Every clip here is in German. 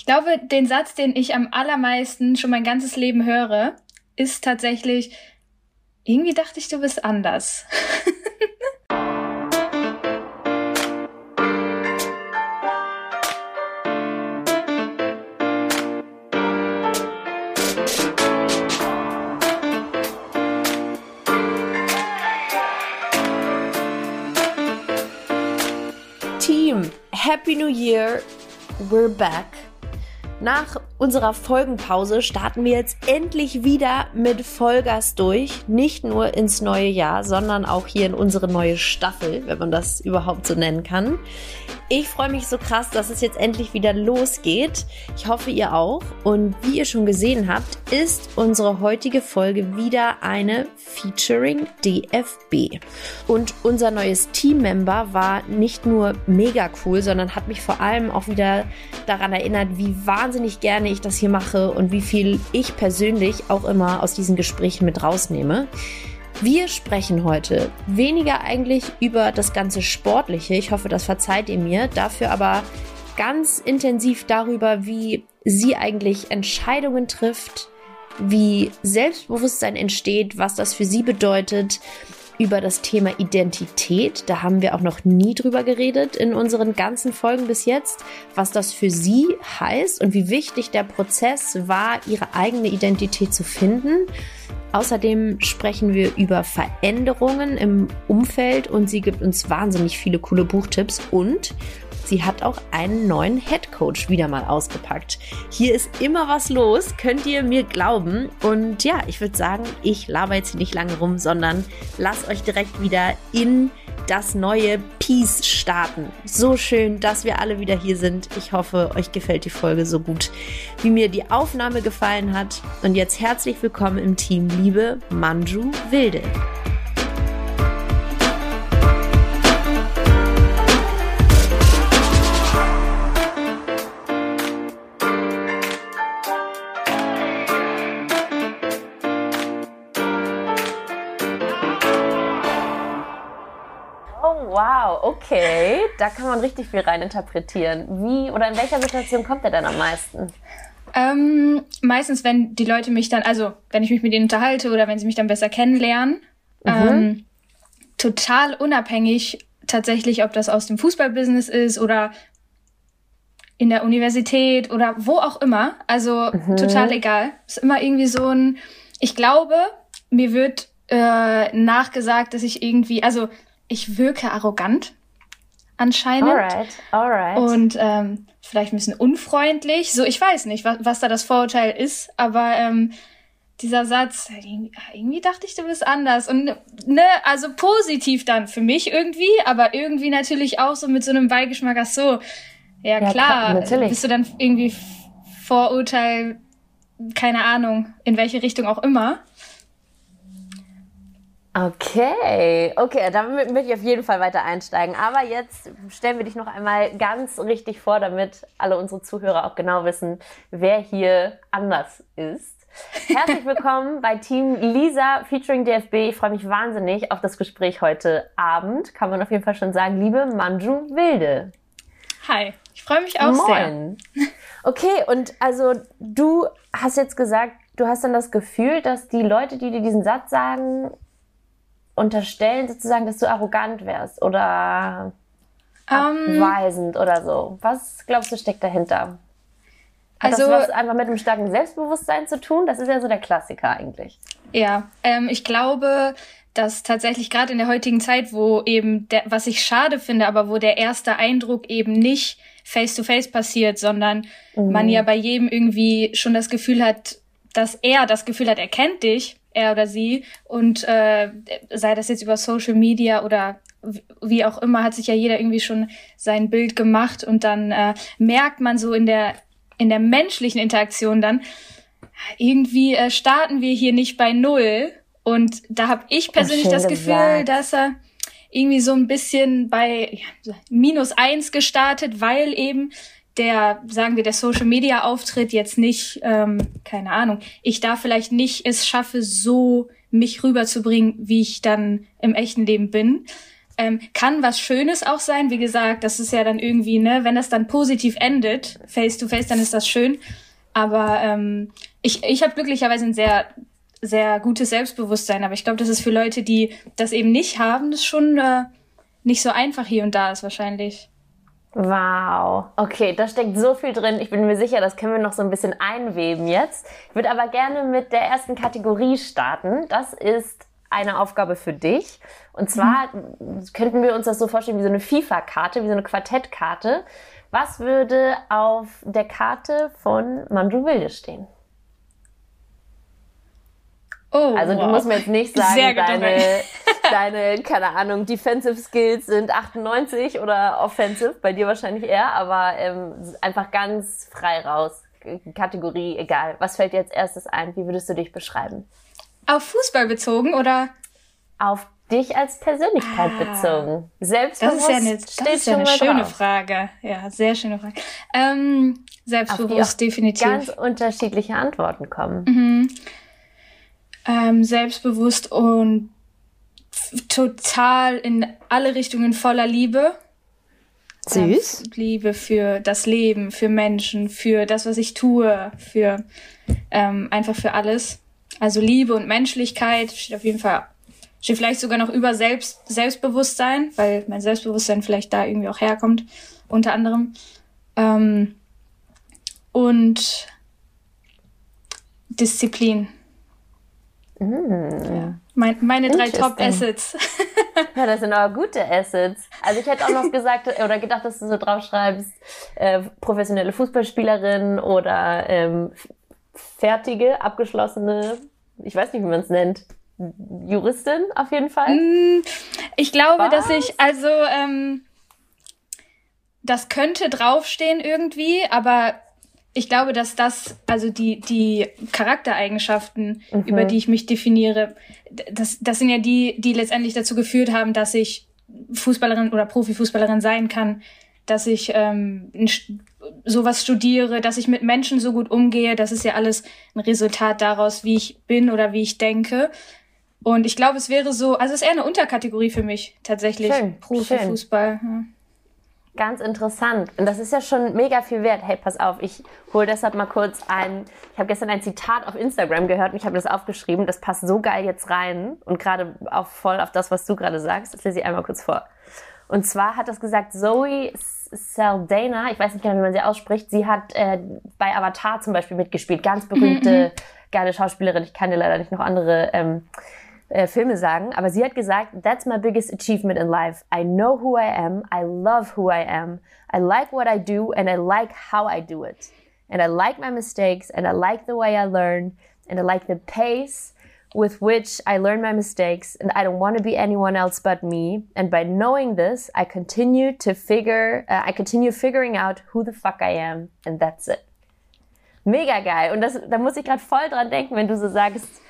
Ich glaube, den Satz, den ich am allermeisten schon mein ganzes Leben höre, ist tatsächlich, irgendwie dachte ich, du bist anders. Team, Happy New Year. We're back. Nach unserer Folgenpause starten wir jetzt endlich wieder mit Vollgas durch. Nicht nur ins neue Jahr, sondern auch hier in unsere neue Staffel, wenn man das überhaupt so nennen kann. Ich freue mich so krass, dass es jetzt endlich wieder losgeht. Ich hoffe, ihr auch. Und wie ihr schon gesehen habt, ist unsere heutige Folge wieder eine Featuring DFB. Und unser neues Teammember war nicht nur mega cool, sondern hat mich vor allem auch wieder daran erinnert, wie wahnsinnig gerne ich das hier mache und wie viel ich persönlich auch immer aus diesen Gesprächen mit rausnehme. Wir sprechen heute weniger eigentlich über das ganze Sportliche. Ich hoffe, das verzeiht ihr mir. Dafür aber ganz intensiv darüber, wie sie eigentlich Entscheidungen trifft, wie Selbstbewusstsein entsteht, was das für sie bedeutet, über das Thema Identität. Da haben wir auch noch nie drüber geredet in unseren ganzen Folgen bis jetzt, was das für sie heißt und wie wichtig der Prozess war, ihre eigene Identität zu finden. Außerdem sprechen wir über Veränderungen im Umfeld und sie gibt uns wahnsinnig viele coole Buchtipps und sie hat auch einen neuen Head Coach wieder mal ausgepackt. Hier ist immer was los, könnt ihr mir glauben. Und ja, ich würde sagen, ich laber jetzt nicht lange rum, sondern lasst euch direkt wieder in das neue Peace starten. So schön, dass wir alle wieder hier sind. Ich hoffe, euch gefällt die Folge so gut, wie mir die Aufnahme gefallen hat. Und jetzt herzlich willkommen im Team, liebe Manju Wilde. Okay. Da kann man richtig viel reininterpretieren. Wie oder in welcher Situation kommt er denn am meisten? Ähm, meistens, wenn die Leute mich dann, also wenn ich mich mit ihnen unterhalte oder wenn sie mich dann besser kennenlernen, mhm. ähm, total unabhängig tatsächlich, ob das aus dem Fußballbusiness ist oder in der Universität oder wo auch immer. Also mhm. total egal. Ist immer irgendwie so ein, ich glaube, mir wird äh, nachgesagt, dass ich irgendwie, also ich wirke arrogant anscheinend. Alright, alright. Und ähm, vielleicht ein bisschen unfreundlich. So, ich weiß nicht, was, was da das Vorurteil ist, aber ähm, dieser Satz, irgendwie, irgendwie dachte ich, du bist anders. Und ne, also positiv dann für mich irgendwie, aber irgendwie natürlich auch so mit so einem Beigeschmack, ach so, ja, ja klar, natürlich. bist du dann irgendwie Vorurteil, keine Ahnung, in welche Richtung auch immer. Okay, okay, damit möchte ich auf jeden Fall weiter einsteigen. Aber jetzt stellen wir dich noch einmal ganz richtig vor, damit alle unsere Zuhörer auch genau wissen, wer hier anders ist. Herzlich willkommen bei Team Lisa featuring DFB. Ich freue mich wahnsinnig auf das Gespräch heute Abend. Kann man auf jeden Fall schon sagen, liebe Manju Wilde. Hi, ich freue mich auch Moin. sehr. Okay, und also du hast jetzt gesagt, du hast dann das Gefühl, dass die Leute, die dir diesen Satz sagen, unterstellen sozusagen, dass du arrogant wärst oder um, ähm. abweisend oder so. Was glaubst du steckt dahinter? Hat also, das was einfach mit einem starken Selbstbewusstsein zu tun? Das ist ja so der Klassiker eigentlich. Ja, ähm, ich glaube, dass tatsächlich gerade in der heutigen Zeit, wo eben, der, was ich schade finde, aber wo der erste Eindruck eben nicht face-to-face -face passiert, sondern mhm. man ja bei jedem irgendwie schon das Gefühl hat, dass er das Gefühl hat, er kennt dich er oder sie. Und äh, sei das jetzt über Social Media oder wie auch immer, hat sich ja jeder irgendwie schon sein Bild gemacht und dann äh, merkt man so in der in der menschlichen Interaktion dann irgendwie äh, starten wir hier nicht bei null und da habe ich persönlich das Gefühl, gesagt. dass er irgendwie so ein bisschen bei ja, minus eins gestartet, weil eben der, sagen wir, der Social Media Auftritt jetzt nicht, ähm, keine Ahnung, ich da vielleicht nicht es schaffe, so mich rüberzubringen, wie ich dann im echten Leben bin. ähm, kann was Schönes auch sein. Wie gesagt, das ist ja dann irgendwie, ne, wenn das dann positiv endet, face to face, dann ist das schön. Aber ähm, ich, ich habe glücklicherweise ein sehr, sehr gutes Selbstbewusstsein. Aber ich glaube, das ist für Leute, die das eben nicht haben, das schon äh, nicht so einfach hier und da ist wahrscheinlich. Wow. Okay, da steckt so viel drin. Ich bin mir sicher, das können wir noch so ein bisschen einweben jetzt. Ich würde aber gerne mit der ersten Kategorie starten. Das ist eine Aufgabe für dich. Und zwar mhm. könnten wir uns das so vorstellen wie so eine FIFA-Karte, wie so eine Quartettkarte. Was würde auf der Karte von Manju Wilde stehen? Oh, also du wow. musst mir jetzt nicht sagen, deine, deine, keine Ahnung, Defensive Skills sind 98 oder Offensive, bei dir wahrscheinlich eher, aber ähm, einfach ganz frei raus. Kategorie, egal. Was fällt dir als erstes ein? Wie würdest du dich beschreiben? Auf Fußball bezogen oder? Auf dich als Persönlichkeit ah, bezogen. Selbstbewusst das ist ja eine, das ist ja eine schöne drauf. Frage. Ja, sehr schöne Frage. Ähm, selbstbewusst, definitiv. Ganz unterschiedliche Antworten kommen. Mhm ähm, selbstbewusst und total in alle Richtungen voller Liebe. Süß. Ähm, Liebe für das Leben, für Menschen, für das, was ich tue, für ähm, einfach für alles. Also Liebe und Menschlichkeit steht auf jeden Fall, steht vielleicht sogar noch über Selbst, Selbstbewusstsein, weil mein Selbstbewusstsein vielleicht da irgendwie auch herkommt, unter anderem. Ähm, und Disziplin. Mm. Ja. Mein, meine drei Top-Assets. ja, das sind aber gute Assets. Also ich hätte auch noch gesagt oder gedacht, dass du so draufschreibst, äh, professionelle Fußballspielerin oder ähm, fertige, abgeschlossene, ich weiß nicht, wie man es nennt, Juristin auf jeden Fall. Mm, ich glaube, Was? dass ich, also ähm, das könnte draufstehen irgendwie, aber ich glaube, dass das, also die, die Charaktereigenschaften, mhm. über die ich mich definiere, das, das sind ja die, die letztendlich dazu geführt haben, dass ich Fußballerin oder Profifußballerin sein kann, dass ich ähm, sowas studiere, dass ich mit Menschen so gut umgehe. Das ist ja alles ein Resultat daraus, wie ich bin oder wie ich denke. Und ich glaube, es wäre so, also es ist eher eine Unterkategorie für mich tatsächlich, Profifußball. Ja. Ganz interessant. Und das ist ja schon mega viel wert. Hey, pass auf, ich hole deshalb mal kurz ein. Ich habe gestern ein Zitat auf Instagram gehört und ich habe das aufgeschrieben. Das passt so geil jetzt rein und gerade auch voll auf das, was du gerade sagst. Das lese ich einmal kurz vor. Und zwar hat das gesagt Zoe Saldana, ich weiß nicht genau, wie man sie ausspricht. Sie hat äh, bei Avatar zum Beispiel mitgespielt. Ganz berühmte, mhm, mhm. geile Schauspielerin. Ich kann dir leider nicht noch andere ähm, äh, Filme sagen, aber sie hat gesagt, that's my biggest achievement in life. I know who I am, I love who I am, I like what I do and I like how I do it. And I like my mistakes and I like the way I learn and I like the pace with which I learn my mistakes and I don't want to be anyone else but me. And by knowing this, I continue to figure, uh, I continue figuring out who the fuck I am and that's it. Mega geil. Und das, da muss ich gerade voll dran denken, wenn du so sagst,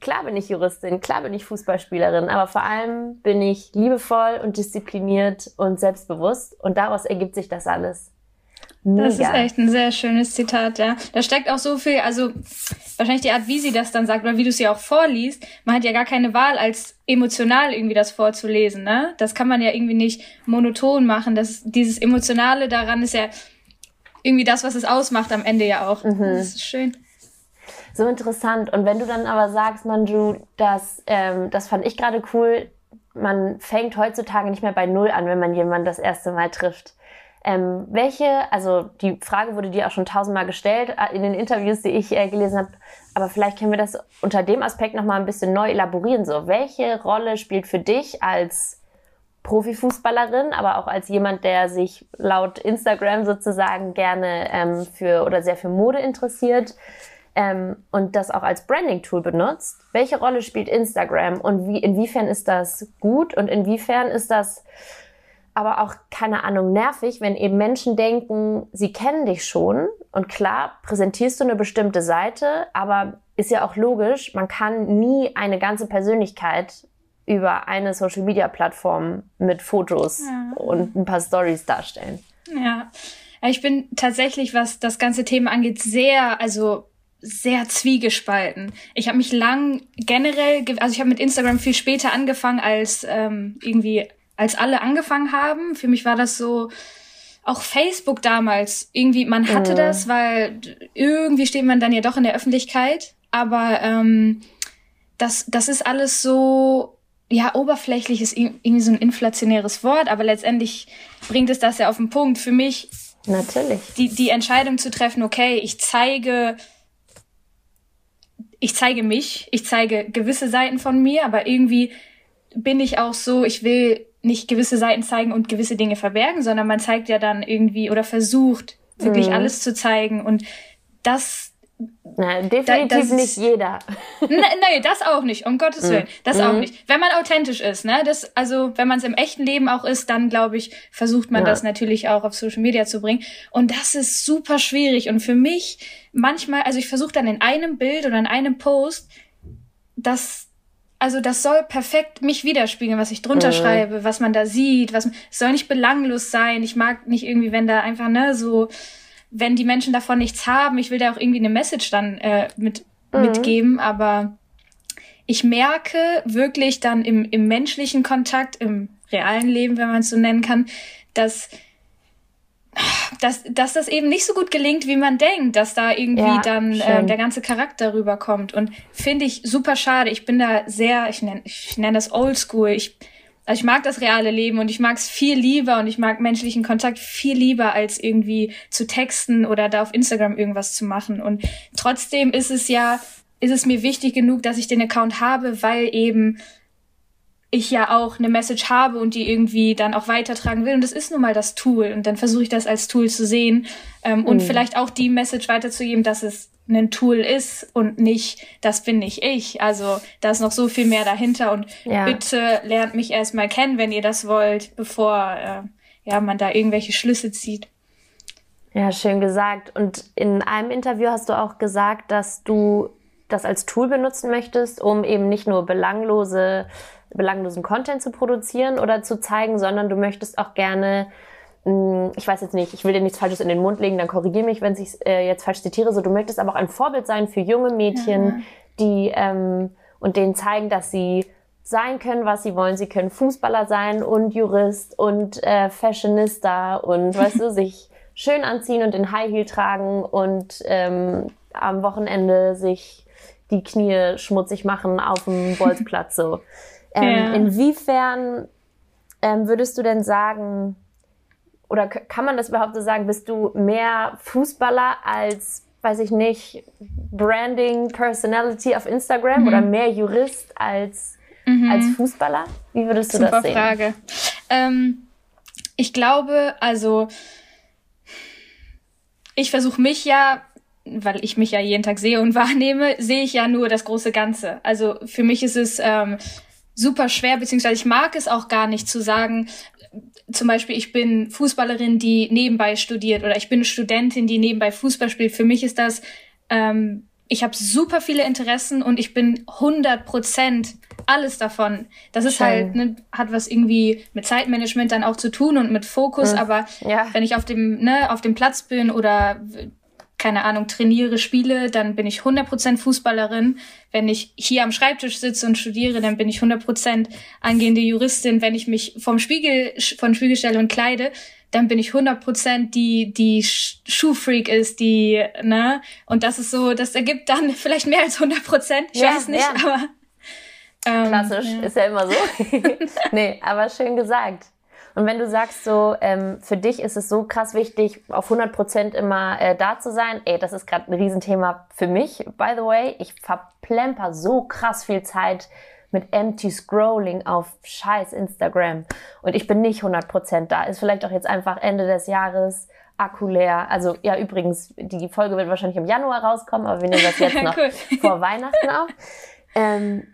klar bin ich Juristin, klar bin ich Fußballspielerin, aber vor allem bin ich liebevoll und diszipliniert und selbstbewusst und daraus ergibt sich das alles. Mega. Das ist echt ein sehr schönes Zitat, ja. Da steckt auch so viel, also wahrscheinlich die Art, wie sie das dann sagt oder wie du es ja auch vorliest. Man hat ja gar keine Wahl, als emotional irgendwie das vorzulesen, ne? Das kann man ja irgendwie nicht monoton machen. Das, dieses Emotionale daran ist ja irgendwie das, was es ausmacht am Ende ja auch. Mhm. Das ist schön. So interessant. Und wenn du dann aber sagst, Manju, dass, ähm, das fand ich gerade cool, man fängt heutzutage nicht mehr bei Null an, wenn man jemanden das erste Mal trifft. Ähm, welche, also die Frage wurde dir auch schon tausendmal gestellt äh, in den Interviews, die ich äh, gelesen habe, aber vielleicht können wir das unter dem Aspekt nochmal ein bisschen neu elaborieren. So, welche Rolle spielt für dich als Profifußballerin, aber auch als jemand, der sich laut Instagram sozusagen gerne ähm, für oder sehr für Mode interessiert? Ähm, und das auch als Branding-Tool benutzt, welche Rolle spielt Instagram und wie, inwiefern ist das gut und inwiefern ist das aber auch, keine Ahnung, nervig, wenn eben Menschen denken, sie kennen dich schon und klar, präsentierst du eine bestimmte Seite, aber ist ja auch logisch, man kann nie eine ganze Persönlichkeit über eine Social-Media-Plattform mit Fotos ja. und ein paar Stories darstellen. Ja. Ich bin tatsächlich, was das ganze Thema angeht, sehr, also sehr zwiegespalten. Ich habe mich lang generell, also ich habe mit Instagram viel später angefangen als ähm, irgendwie als alle angefangen haben. Für mich war das so, auch Facebook damals, irgendwie, man hatte mm. das, weil irgendwie steht man dann ja doch in der Öffentlichkeit, aber ähm, das, das ist alles so, ja, oberflächlich ist irgendwie so ein inflationäres Wort, aber letztendlich bringt es das ja auf den Punkt. Für mich, natürlich, die, die Entscheidung zu treffen, okay, ich zeige, ich zeige mich, ich zeige gewisse Seiten von mir, aber irgendwie bin ich auch so, ich will nicht gewisse Seiten zeigen und gewisse Dinge verbergen, sondern man zeigt ja dann irgendwie oder versucht wirklich mhm. alles zu zeigen und das Nein, definitiv das, nicht jeder. Nein, nee, das auch nicht, um Gottes mhm. Willen. Das mhm. auch nicht. Wenn man authentisch ist, ne? Das, also, wenn man es im echten Leben auch ist, dann glaube ich, versucht man ja. das natürlich auch auf Social Media zu bringen. Und das ist super schwierig. Und für mich manchmal, also ich versuche dann in einem Bild oder in einem Post, das also das soll perfekt mich widerspiegeln, was ich drunter mhm. schreibe, was man da sieht, was es soll nicht belanglos sein. Ich mag nicht irgendwie, wenn da einfach ne so, wenn die Menschen davon nichts haben. Ich will da auch irgendwie eine Message dann äh, mit mhm. mitgeben, aber ich merke wirklich dann im, im menschlichen Kontakt, im realen Leben, wenn man es so nennen kann, dass dass, dass das eben nicht so gut gelingt, wie man denkt, dass da irgendwie ja, dann äh, der ganze Charakter rüberkommt. Und finde ich super schade. Ich bin da sehr, ich nenne ich nenn das Oldschool. Ich, also ich mag das reale Leben und ich mag es viel lieber und ich mag menschlichen Kontakt viel lieber, als irgendwie zu texten oder da auf Instagram irgendwas zu machen. Und trotzdem ist es ja, ist es mir wichtig genug, dass ich den Account habe, weil eben ich ja auch eine Message habe und die irgendwie dann auch weitertragen will. Und das ist nun mal das Tool. Und dann versuche ich das als Tool zu sehen ähm, mhm. und vielleicht auch die Message weiterzugeben, dass es ein Tool ist und nicht, das bin nicht ich. Also da ist noch so viel mehr dahinter. Und ja. bitte lernt mich erstmal kennen, wenn ihr das wollt, bevor äh, ja, man da irgendwelche Schlüsse zieht. Ja, schön gesagt. Und in einem Interview hast du auch gesagt, dass du das als Tool benutzen möchtest, um eben nicht nur belanglose belanglosen Content zu produzieren oder zu zeigen, sondern du möchtest auch gerne, hm, ich weiß jetzt nicht, ich will dir nichts Falsches in den Mund legen, dann korrigiere mich, wenn ich äh, jetzt falsch zitiere, so du möchtest aber auch ein Vorbild sein für junge Mädchen, ja. die ähm, und denen zeigen, dass sie sein können, was sie wollen. Sie können Fußballer sein und Jurist und äh, Fashionista und weißt du, sich schön anziehen und den High Heel tragen und ähm, am Wochenende sich die Knie schmutzig machen auf dem Bolzplatz so. Ähm, ja. Inwiefern ähm, würdest du denn sagen, oder kann man das überhaupt so sagen, bist du mehr Fußballer als, weiß ich nicht, Branding, Personality auf Instagram mhm. oder mehr Jurist als, mhm. als Fußballer? Wie würdest du Super das sehen? Frage. Ähm, ich glaube, also ich versuche mich ja weil ich mich ja jeden Tag sehe und wahrnehme, sehe ich ja nur das große Ganze. Also für mich ist es ähm, super schwer, beziehungsweise ich mag es auch gar nicht zu sagen, zum Beispiel, ich bin Fußballerin, die nebenbei studiert oder ich bin Studentin, die nebenbei Fußball spielt. Für mich ist das, ähm, ich habe super viele Interessen und ich bin 100 Prozent alles davon. Das ist Schön. halt, ne, hat was irgendwie mit Zeitmanagement dann auch zu tun und mit Fokus, mhm. aber ja. wenn ich auf dem, ne, auf dem Platz bin oder keine Ahnung, trainiere, spiele, dann bin ich 100% Fußballerin. Wenn ich hier am Schreibtisch sitze und studiere, dann bin ich 100% angehende Juristin. Wenn ich mich vom Spiegel, vom Spiegel stelle und kleide, dann bin ich 100% die, die Schuhfreak ist, die, ne? Und das ist so, das ergibt dann vielleicht mehr als 100%. Ich ja, weiß nicht, ja. aber. Ähm, Klassisch, ja. ist ja immer so. nee, aber schön gesagt. Und wenn du sagst so, ähm, für dich ist es so krass wichtig, auf 100 Prozent immer äh, da zu sein, ey, das ist gerade ein Riesenthema für mich, by the way. Ich verplemper so krass viel Zeit mit empty Scrolling auf scheiß Instagram. Und ich bin nicht 100 Prozent da. Ist vielleicht auch jetzt einfach Ende des Jahres, Akku leer. Also ja, übrigens, die Folge wird wahrscheinlich im Januar rauskommen, aber wir nehmen das jetzt noch vor Weihnachten auf. Ähm,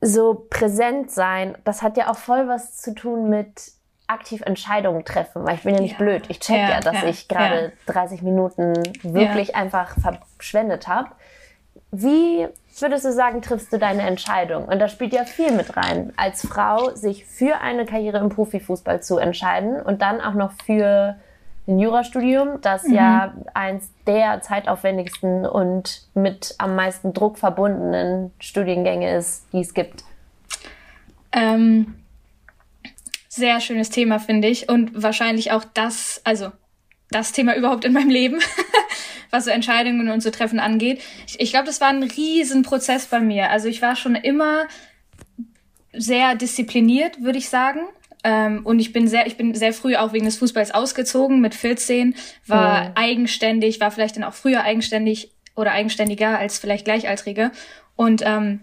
so präsent sein, das hat ja auch voll was zu tun mit aktiv Entscheidungen treffen, weil ich bin ja nicht ja. blöd. Ich check ja, ja dass ja, ich gerade 30 Minuten wirklich einfach verschwendet habe. Wie würdest du sagen, triffst du deine Entscheidung? Und da spielt ja viel mit rein, als Frau sich für eine Karriere im Profifußball zu entscheiden und dann auch noch für ein Jurastudium, das mhm. ja eins der zeitaufwendigsten und mit am meisten Druck verbundenen Studiengänge ist, die es gibt. Ähm, sehr schönes Thema, finde ich. Und wahrscheinlich auch das, also das Thema überhaupt in meinem Leben, was so Entscheidungen und so Treffen angeht. Ich, ich glaube, das war ein Riesenprozess bei mir. Also ich war schon immer sehr diszipliniert, würde ich sagen. Ähm, und ich bin sehr, ich bin sehr früh auch wegen des Fußballs ausgezogen mit 14, war mhm. eigenständig, war vielleicht dann auch früher eigenständig oder eigenständiger als vielleicht Gleichaltrige. Und ähm,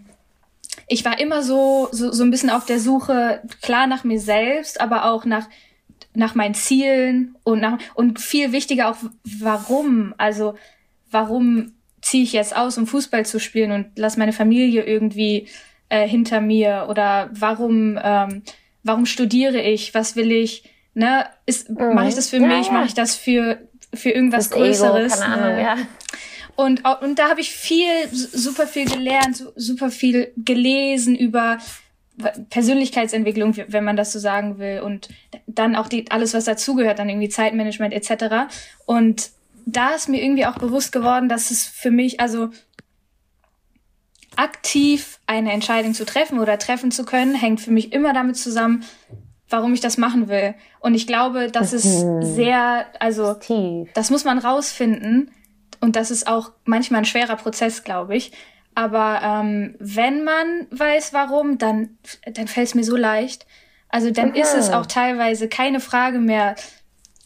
ich war immer so, so, so ein bisschen auf der Suche, klar nach mir selbst, aber auch nach, nach meinen Zielen und nach, und viel wichtiger auch, warum, also, warum ziehe ich jetzt aus, um Fußball zu spielen und lass meine Familie irgendwie äh, hinter mir oder warum, ähm, warum studiere ich, was will ich, ne, ist, mhm. mache ich das für ja, mich, ja. mache ich das für, für irgendwas das Größeres. Ego, keine Ahnung, ne? ja. Und, und da habe ich viel, super viel gelernt, super viel gelesen über Persönlichkeitsentwicklung, wenn man das so sagen will. Und dann auch die, alles, was dazugehört, dann irgendwie Zeitmanagement etc. Und da ist mir irgendwie auch bewusst geworden, dass es für mich, also aktiv eine Entscheidung zu treffen oder treffen zu können, hängt für mich immer damit zusammen, warum ich das machen will. Und ich glaube, das ist mhm. sehr, also das muss man rausfinden. Und das ist auch manchmal ein schwerer Prozess, glaube ich. Aber ähm, wenn man weiß, warum, dann, dann fällt es mir so leicht. Also dann okay. ist es auch teilweise keine Frage mehr,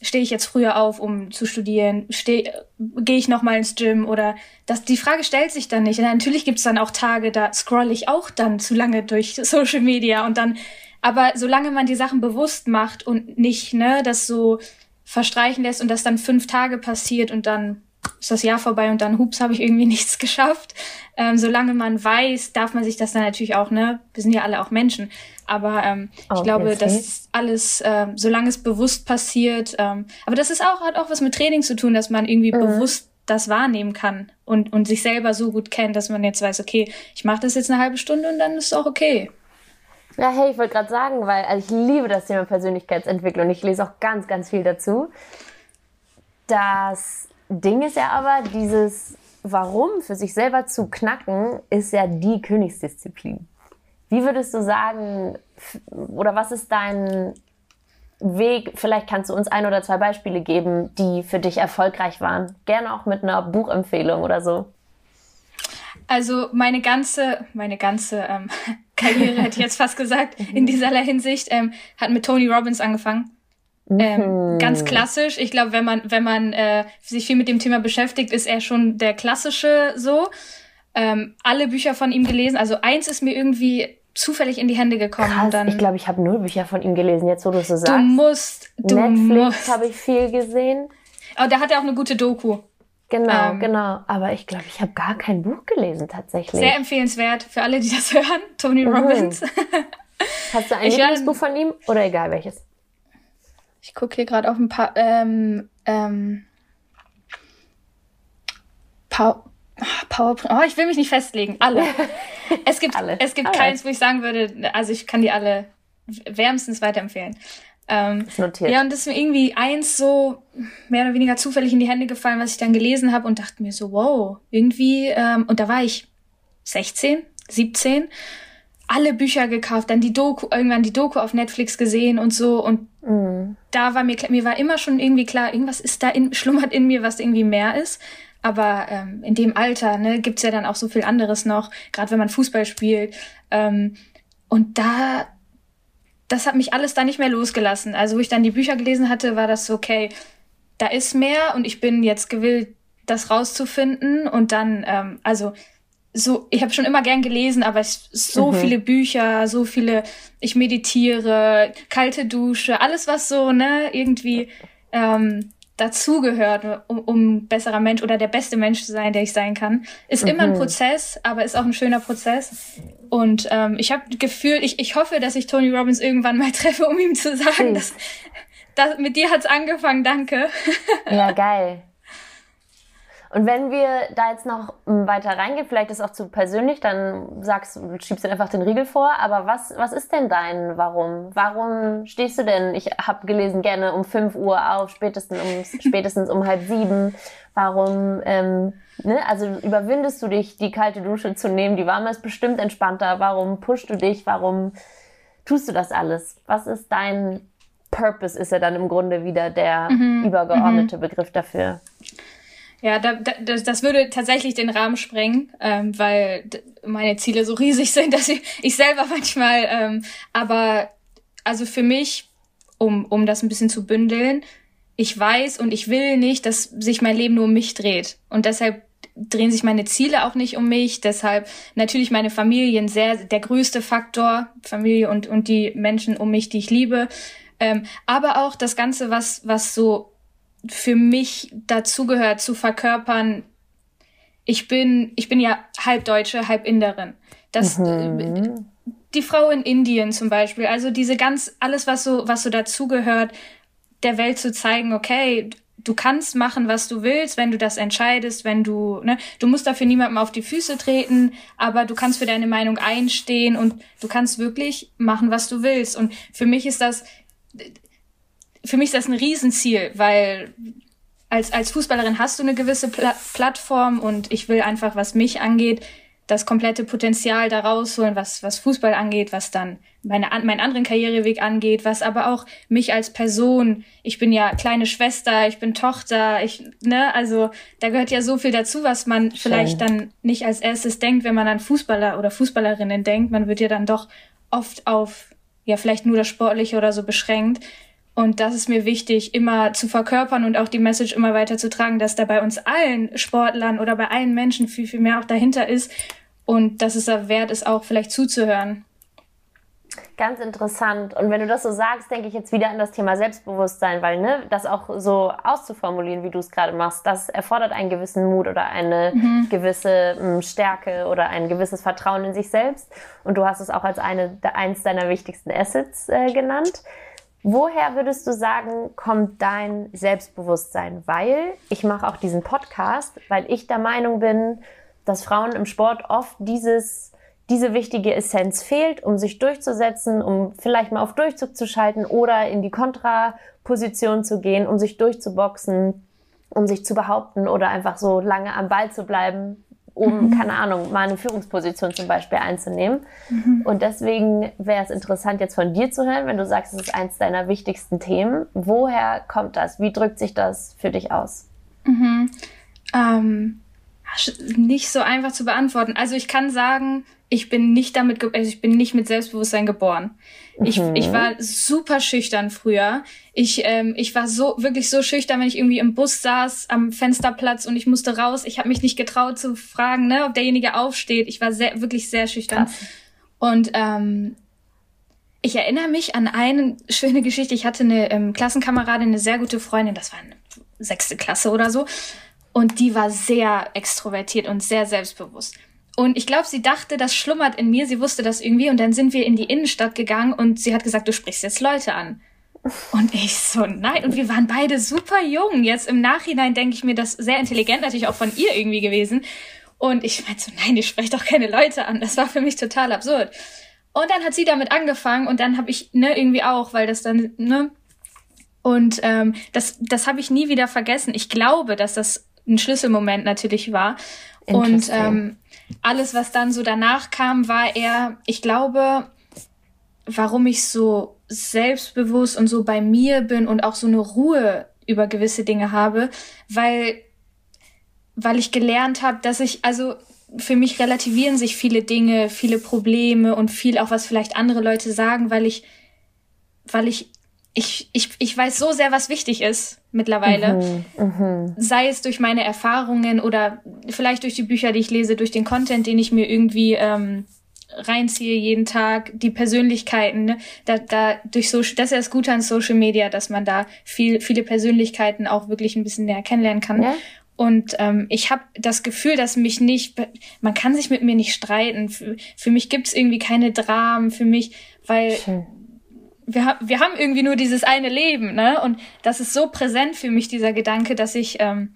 stehe ich jetzt früher auf, um zu studieren, gehe ich noch mal ins Gym oder das, die Frage stellt sich dann nicht. Und natürlich gibt es dann auch Tage, da scroll ich auch dann zu lange durch Social Media und dann, aber solange man die Sachen bewusst macht und nicht, ne, das so verstreichen lässt und das dann fünf Tage passiert und dann ist das Jahr vorbei und dann, hups, habe ich irgendwie nichts geschafft. Ähm, solange man weiß, darf man sich das dann natürlich auch, ne? Wir sind ja alle auch Menschen. Aber ähm, ich okay, glaube, das ist alles, ähm, solange es bewusst passiert. Ähm, aber das ist auch, hat auch was mit Training zu tun, dass man irgendwie mhm. bewusst das wahrnehmen kann und, und sich selber so gut kennt, dass man jetzt weiß, okay, ich mache das jetzt eine halbe Stunde und dann ist es auch okay. Ja, hey, ich wollte gerade sagen, weil also ich liebe das Thema Persönlichkeitsentwicklung. Ich lese auch ganz, ganz viel dazu. dass Ding ist ja aber, dieses Warum für sich selber zu knacken, ist ja die Königsdisziplin. Wie würdest du sagen, oder was ist dein Weg? Vielleicht kannst du uns ein oder zwei Beispiele geben, die für dich erfolgreich waren. Gerne auch mit einer Buchempfehlung oder so. Also meine ganze, meine ganze ähm, Karriere, hätte ich jetzt fast gesagt, in dieser Hinsicht, ähm, hat mit Tony Robbins angefangen. Ähm, mhm. ganz klassisch. Ich glaube, wenn man, wenn man äh, sich viel mit dem Thema beschäftigt, ist er schon der klassische so. Ähm, alle Bücher von ihm gelesen. Also eins ist mir irgendwie zufällig in die Hände gekommen. Krass, dann, ich glaube, ich habe null Bücher von ihm gelesen, jetzt wo du es so sagst. Du musst, du Netflix habe ich viel gesehen. Aber da hat er auch eine gute Doku. Genau, ähm, genau. Aber ich glaube, ich habe gar kein Buch gelesen tatsächlich. Sehr empfehlenswert für alle, die das hören. Tony mhm. Robbins. Hast du ein Lieblingsbuch von ihm oder egal welches? Ich gucke hier gerade auf ein paar. Ähm, ähm, Power, PowerPoint. Oh, ich will mich nicht festlegen. Alle. Es gibt, alle. Es gibt alle. keins, wo ich sagen würde, also ich kann die alle wärmstens weiterempfehlen. Ähm, notiert. Ja, und das ist mir irgendwie eins so mehr oder weniger zufällig in die Hände gefallen, was ich dann gelesen habe und dachte mir so, wow, irgendwie, ähm, und da war ich 16, 17 alle Bücher gekauft, dann die Doku, irgendwann die Doku auf Netflix gesehen und so. Und mhm. da war mir, mir war immer schon irgendwie klar, irgendwas ist da in, schlummert in mir, was irgendwie mehr ist. Aber ähm, in dem Alter ne, gibt ja dann auch so viel anderes noch, gerade wenn man Fußball spielt. Ähm, und da, das hat mich alles da nicht mehr losgelassen. Also wo ich dann die Bücher gelesen hatte, war das so, okay, da ist mehr und ich bin jetzt gewillt, das rauszufinden. Und dann, ähm, also so, ich habe schon immer gern gelesen, aber es so mhm. viele Bücher, so viele, ich meditiere, kalte Dusche, alles was so, ne, irgendwie ähm, dazugehört, um, um besserer Mensch oder der beste Mensch zu sein, der ich sein kann. Ist mhm. immer ein mhm. Prozess, aber ist auch ein schöner Prozess. Und ähm, ich habe Gefühl, ich, ich hoffe, dass ich Tony Robbins irgendwann mal treffe, um ihm zu sagen, mhm. dass, dass mit dir hat's angefangen, danke. Ja, geil. Und wenn wir da jetzt noch weiter reingehen, vielleicht ist auch zu persönlich, dann sagst du, schiebst du einfach den Riegel vor. Aber was, was ist denn dein Warum? Warum stehst du denn? Ich habe gelesen, gerne um 5 Uhr auf, spätestens um, spätestens um halb sieben. Warum, ähm, ne? also überwindest du dich, die kalte Dusche zu nehmen? Die warme ist bestimmt entspannter. Warum pushst du dich? Warum tust du das alles? Was ist dein Purpose? Ist ja dann im Grunde wieder der mhm. übergeordnete mhm. Begriff dafür. Ja, da, da, das würde tatsächlich den Rahmen sprengen, ähm, weil meine Ziele so riesig sind, dass ich, ich selber manchmal, ähm, aber also für mich, um, um das ein bisschen zu bündeln, ich weiß und ich will nicht, dass sich mein Leben nur um mich dreht. Und deshalb drehen sich meine Ziele auch nicht um mich. Deshalb natürlich meine Familie sehr, der größte Faktor, Familie und, und die Menschen um mich, die ich liebe. Ähm, aber auch das Ganze, was, was so für mich dazugehört, zu verkörpern. Ich bin, ich bin ja halb Deutsche, halb Inderin. Das, mhm. die Frau in Indien zum Beispiel, also diese ganz, alles, was so, was so dazugehört, der Welt zu zeigen, okay, du kannst machen, was du willst, wenn du das entscheidest, wenn du, ne, du musst dafür niemandem auf die Füße treten, aber du kannst für deine Meinung einstehen und du kannst wirklich machen, was du willst. Und für mich ist das, für mich ist das ein Riesenziel, weil als, als Fußballerin hast du eine gewisse Pla Plattform und ich will einfach, was mich angeht, das komplette Potenzial da rausholen, was, was Fußball angeht, was dann meine, meinen anderen Karriereweg angeht, was aber auch mich als Person, ich bin ja kleine Schwester, ich bin Tochter, ich, ne, also da gehört ja so viel dazu, was man Schön. vielleicht dann nicht als erstes denkt, wenn man an Fußballer oder Fußballerinnen denkt. Man wird ja dann doch oft auf, ja, vielleicht nur das Sportliche oder so beschränkt. Und das ist mir wichtig, immer zu verkörpern und auch die Message immer weiter zu tragen, dass da bei uns allen Sportlern oder bei allen Menschen viel, viel mehr auch dahinter ist und dass es da wert ist, auch vielleicht zuzuhören. Ganz interessant. Und wenn du das so sagst, denke ich jetzt wieder an das Thema Selbstbewusstsein, weil ne, das auch so auszuformulieren, wie du es gerade machst, das erfordert einen gewissen Mut oder eine mhm. gewisse m, hm, Stärke oder ein gewisses Vertrauen in sich selbst. Und du hast es auch als eine, eins deiner wichtigsten Assets äh, genannt. Woher würdest du sagen, kommt dein Selbstbewusstsein? Weil ich mache auch diesen Podcast, weil ich der Meinung bin, dass Frauen im Sport oft dieses, diese wichtige Essenz fehlt, um sich durchzusetzen, um vielleicht mal auf Durchzug zu schalten oder in die Kontraposition zu gehen, um sich durchzuboxen, um sich zu behaupten oder einfach so lange am Ball zu bleiben, um, mhm. keine Ahnung, mal eine Führungsposition zum Beispiel einzunehmen. Mhm. Und deswegen wäre es interessant, jetzt von dir zu hören, wenn du sagst, es ist eins deiner wichtigsten Themen. Woher kommt das? Wie drückt sich das für dich aus? Mhm. Ähm, nicht so einfach zu beantworten. Also ich kann sagen, ich bin nicht damit, also ich bin nicht mit Selbstbewusstsein geboren. Mhm. Ich, ich war super schüchtern früher. Ich, ähm, ich war so wirklich so schüchtern, wenn ich irgendwie im Bus saß am Fensterplatz und ich musste raus. Ich habe mich nicht getraut zu fragen, ne, ob derjenige aufsteht. Ich war sehr, wirklich sehr schüchtern. Krass. Und ähm, ich erinnere mich an eine schöne Geschichte. Ich hatte eine ähm, Klassenkameradin, eine sehr gute Freundin. Das war eine sechste Klasse oder so. Und die war sehr extrovertiert und sehr selbstbewusst. Und ich glaube, sie dachte, das schlummert in mir. Sie wusste das irgendwie. Und dann sind wir in die Innenstadt gegangen und sie hat gesagt, du sprichst jetzt Leute an. Und ich so, nein. Und wir waren beide super jung. Jetzt im Nachhinein denke ich mir, das sehr intelligent natürlich auch von ihr irgendwie gewesen. Und ich meinte so, nein, ich spreche doch keine Leute an. Das war für mich total absurd. Und dann hat sie damit angefangen und dann habe ich, ne, irgendwie auch, weil das dann, ne. Und ähm, das, das habe ich nie wieder vergessen. Ich glaube, dass das ein Schlüsselmoment natürlich war. Und ähm, alles, was dann so danach kam, war eher, ich glaube, warum ich so selbstbewusst und so bei mir bin und auch so eine Ruhe über gewisse Dinge habe, weil, weil ich gelernt habe, dass ich, also für mich relativieren sich viele Dinge, viele Probleme und viel auch, was vielleicht andere Leute sagen, weil ich, weil ich ich, ich, ich weiß so sehr, was wichtig ist mittlerweile. Mhm, mh. Sei es durch meine Erfahrungen oder vielleicht durch die Bücher, die ich lese, durch den Content, den ich mir irgendwie ähm, reinziehe jeden Tag, die Persönlichkeiten, ne? da, da durch so, das ist ja das Gute an Social Media, dass man da viel, viele Persönlichkeiten auch wirklich ein bisschen näher kennenlernen kann. Ja? Und ähm, ich habe das Gefühl, dass mich nicht, man kann sich mit mir nicht streiten. Für, für mich gibt's irgendwie keine Dramen, für mich, weil Schön wir, wir haben irgendwie nur dieses eine Leben, ne? Und das ist so präsent für mich, dieser Gedanke, dass ich, ähm,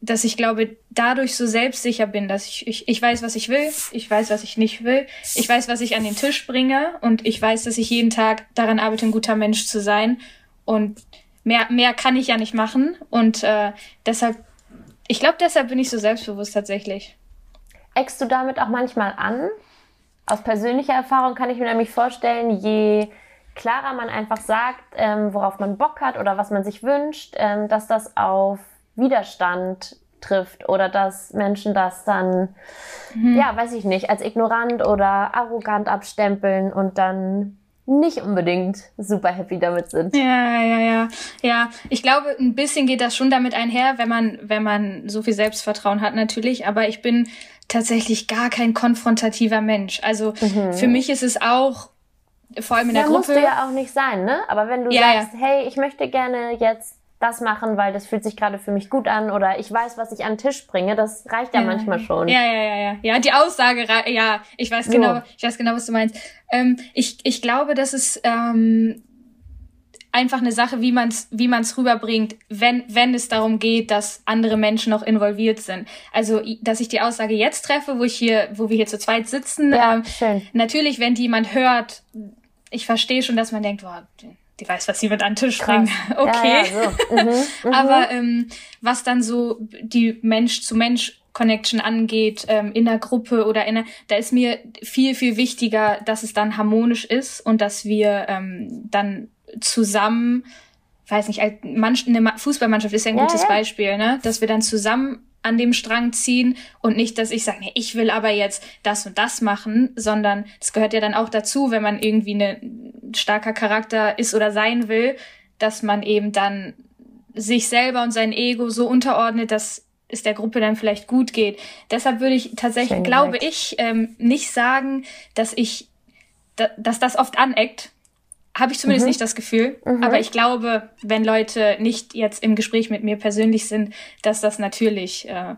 dass ich glaube, dadurch so selbstsicher bin, dass ich, ich, ich weiß, was ich will, ich weiß, was ich nicht will, ich weiß, was ich an den Tisch bringe und ich weiß, dass ich jeden Tag daran arbeite, ein guter Mensch zu sein. Und mehr, mehr kann ich ja nicht machen. Und äh, deshalb, ich glaube, deshalb bin ich so selbstbewusst tatsächlich. Eckst du damit auch manchmal an? Aus persönlicher Erfahrung kann ich mir nämlich vorstellen, je klarer man einfach sagt, ähm, worauf man Bock hat oder was man sich wünscht, ähm, dass das auf Widerstand trifft oder dass Menschen das dann, mhm. ja, weiß ich nicht, als ignorant oder arrogant abstempeln und dann nicht unbedingt super happy damit sind. Ja, ja, ja. Ja, ich glaube, ein bisschen geht das schon damit einher, wenn man, wenn man so viel Selbstvertrauen hat natürlich, aber ich bin tatsächlich gar kein konfrontativer Mensch. Also mhm. für mich ist es auch vor allem in der ja, Gruppe. musst du ja auch nicht sein, ne? Aber wenn du ja, sagst, ja. hey, ich möchte gerne jetzt das machen, weil das fühlt sich gerade für mich gut an oder ich weiß, was ich an den Tisch bringe, das reicht ja, ja manchmal schon. Ja, ja, ja, ja. Ja, die Aussage, ja, ich weiß so. genau, ich weiß genau, was du meinst. Ähm, ich, ich glaube, das ist ähm, einfach eine Sache, wie man es wie man's rüberbringt, wenn, wenn es darum geht, dass andere Menschen noch involviert sind. Also, dass ich die Aussage jetzt treffe, wo ich hier, wo wir hier zu zweit sitzen. Ja, ähm, schön. Natürlich, wenn die jemand hört, ich verstehe schon, dass man denkt, boah, die weiß, was sie mit an den Tisch bringen. Okay. Ja, ja, so. mhm, mhm. Aber ähm, was dann so die Mensch-zu-Mensch Connection angeht, ähm, in der Gruppe oder in der, da ist mir viel, viel wichtiger, dass es dann harmonisch ist und dass wir ähm, dann zusammen, weiß nicht, eine Fußballmannschaft ist ja ein ja, gutes. Beispiel, ne? Dass wir dann zusammen an dem Strang ziehen und nicht, dass ich sage, nee, ich will aber jetzt das und das machen, sondern das gehört ja dann auch dazu, wenn man irgendwie ein starker Charakter ist oder sein will, dass man eben dann sich selber und sein Ego so unterordnet, dass es der Gruppe dann vielleicht gut geht. Deshalb würde ich tatsächlich, glaube ich, ähm, nicht sagen, dass ich, da, dass das oft aneckt, habe ich zumindest mhm. nicht das Gefühl. Mhm. Aber ich glaube, wenn Leute nicht jetzt im Gespräch mit mir persönlich sind, dass das natürlich äh,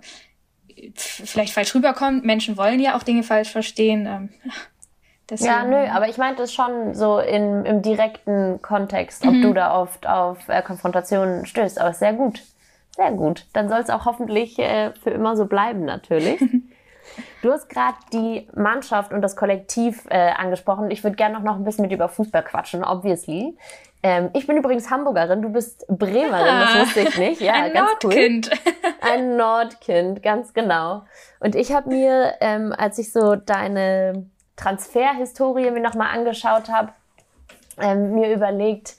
vielleicht falsch rüberkommt. Menschen wollen ja auch Dinge falsch verstehen. Ähm, ja, nö, aber ich meinte es schon so in, im direkten Kontext, ob mhm. du da oft auf äh, Konfrontationen stößt. Aber sehr gut. Sehr gut. Dann soll es auch hoffentlich äh, für immer so bleiben, natürlich. Du hast gerade die Mannschaft und das Kollektiv äh, angesprochen. Ich würde gerne noch, noch ein bisschen mit über Fußball quatschen, obviously. Ähm, ich bin übrigens Hamburgerin, du bist Bremerin, ja. das wusste ich nicht. Ja, ein ganz Nordkind. Cool. Ein Nordkind, ganz genau. Und ich habe mir, ähm, als ich so deine Transferhistorie mir nochmal angeschaut habe, ähm, mir überlegt,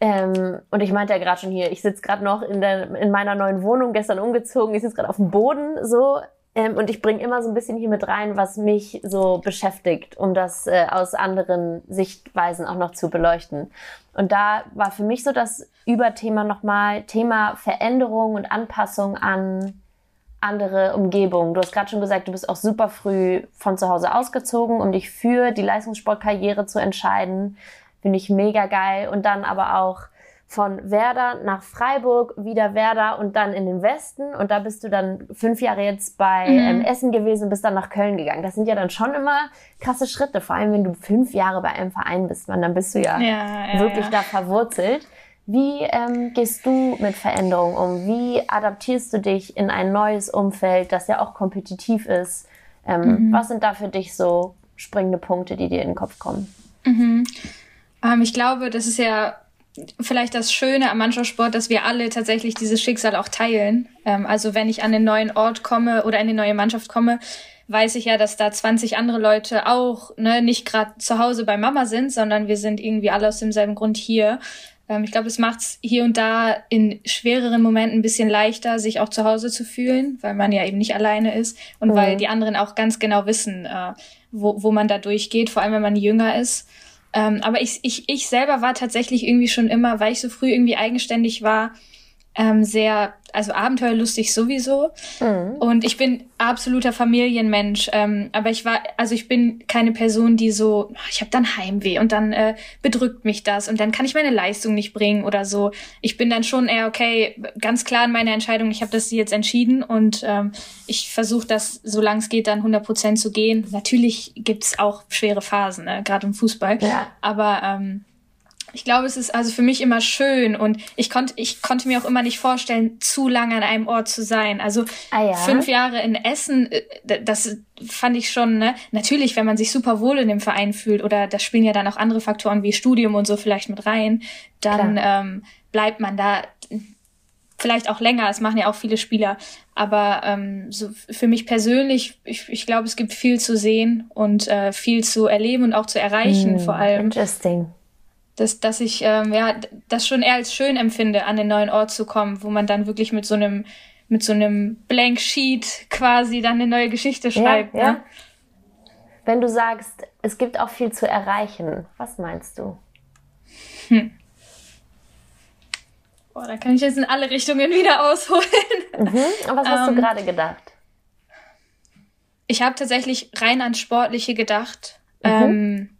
ähm, und ich meinte ja gerade schon hier, ich sitze gerade noch in, der, in meiner neuen Wohnung, gestern umgezogen, ich sitze gerade auf dem Boden so ähm, und ich bringe immer so ein bisschen hier mit rein, was mich so beschäftigt, um das äh, aus anderen Sichtweisen auch noch zu beleuchten. Und da war für mich so das Überthema nochmal Thema Veränderung und Anpassung an andere Umgebung. Du hast gerade schon gesagt, du bist auch super früh von zu Hause ausgezogen, um dich für die Leistungssportkarriere zu entscheiden. Finde ich mega geil. Und dann aber auch von Werder nach Freiburg, wieder Werder und dann in den Westen. Und da bist du dann fünf Jahre jetzt bei mhm. ähm, Essen gewesen und bist dann nach Köln gegangen. Das sind ja dann schon immer krasse Schritte, vor allem wenn du fünf Jahre bei einem Verein bist, man, dann bist du ja, ja, ja wirklich ja. da verwurzelt. Wie ähm, gehst du mit Veränderungen um? Wie adaptierst du dich in ein neues Umfeld, das ja auch kompetitiv ist? Ähm, mhm. Was sind da für dich so springende Punkte, die dir in den Kopf kommen? Mhm. Ähm, ich glaube, das ist ja vielleicht das Schöne am Mannschaftssport, dass wir alle tatsächlich dieses Schicksal auch teilen. Ähm, also wenn ich an den neuen Ort komme oder in eine neue Mannschaft komme, weiß ich ja, dass da 20 andere Leute auch ne, nicht gerade zu Hause bei Mama sind, sondern wir sind irgendwie alle aus demselben Grund hier. Ähm, ich glaube, es macht es hier und da in schwereren Momenten ein bisschen leichter, sich auch zu Hause zu fühlen, weil man ja eben nicht alleine ist und mhm. weil die anderen auch ganz genau wissen, äh, wo, wo man da durchgeht, vor allem wenn man jünger ist. Ähm, aber ich, ich, ich selber war tatsächlich irgendwie schon immer, weil ich so früh irgendwie eigenständig war, ähm, sehr, also abenteuerlustig sowieso. Mhm. Und ich bin absoluter Familienmensch. Ähm, aber ich war, also ich bin keine Person, die so, ich habe dann Heimweh und dann äh, bedrückt mich das und dann kann ich meine Leistung nicht bringen oder so. Ich bin dann schon eher, okay, ganz klar in meiner Entscheidung, ich habe das jetzt entschieden und ähm, ich versuche das, solange es geht, dann 100 Prozent zu gehen. Natürlich gibt's auch schwere Phasen, ne? gerade im Fußball. Ja. Aber ähm, ich glaube, es ist also für mich immer schön und ich konnte, ich konnte mir auch immer nicht vorstellen, zu lange an einem Ort zu sein. Also ah, ja? fünf Jahre in Essen, äh, das fand ich schon, ne? Natürlich, wenn man sich super wohl in dem Verein fühlt oder da spielen ja dann auch andere Faktoren wie Studium und so vielleicht mit rein, dann ähm, bleibt man da vielleicht auch länger, es machen ja auch viele Spieler. Aber ähm, so für mich persönlich, ich, ich glaube, es gibt viel zu sehen und äh, viel zu erleben und auch zu erreichen, mm, vor allem. Interesting. Dass, dass ich ähm, ja das schon eher als schön empfinde, an den neuen Ort zu kommen, wo man dann wirklich mit so einem mit so einem Blank Sheet quasi dann eine neue Geschichte schreibt. Ja, ja. Ne? Wenn du sagst, es gibt auch viel zu erreichen, was meinst du? Hm. Boah, da kann ich jetzt in alle Richtungen wieder ausholen. Mhm. Was hast ähm, du gerade gedacht? Ich habe tatsächlich rein ans Sportliche gedacht. Mhm. Ähm,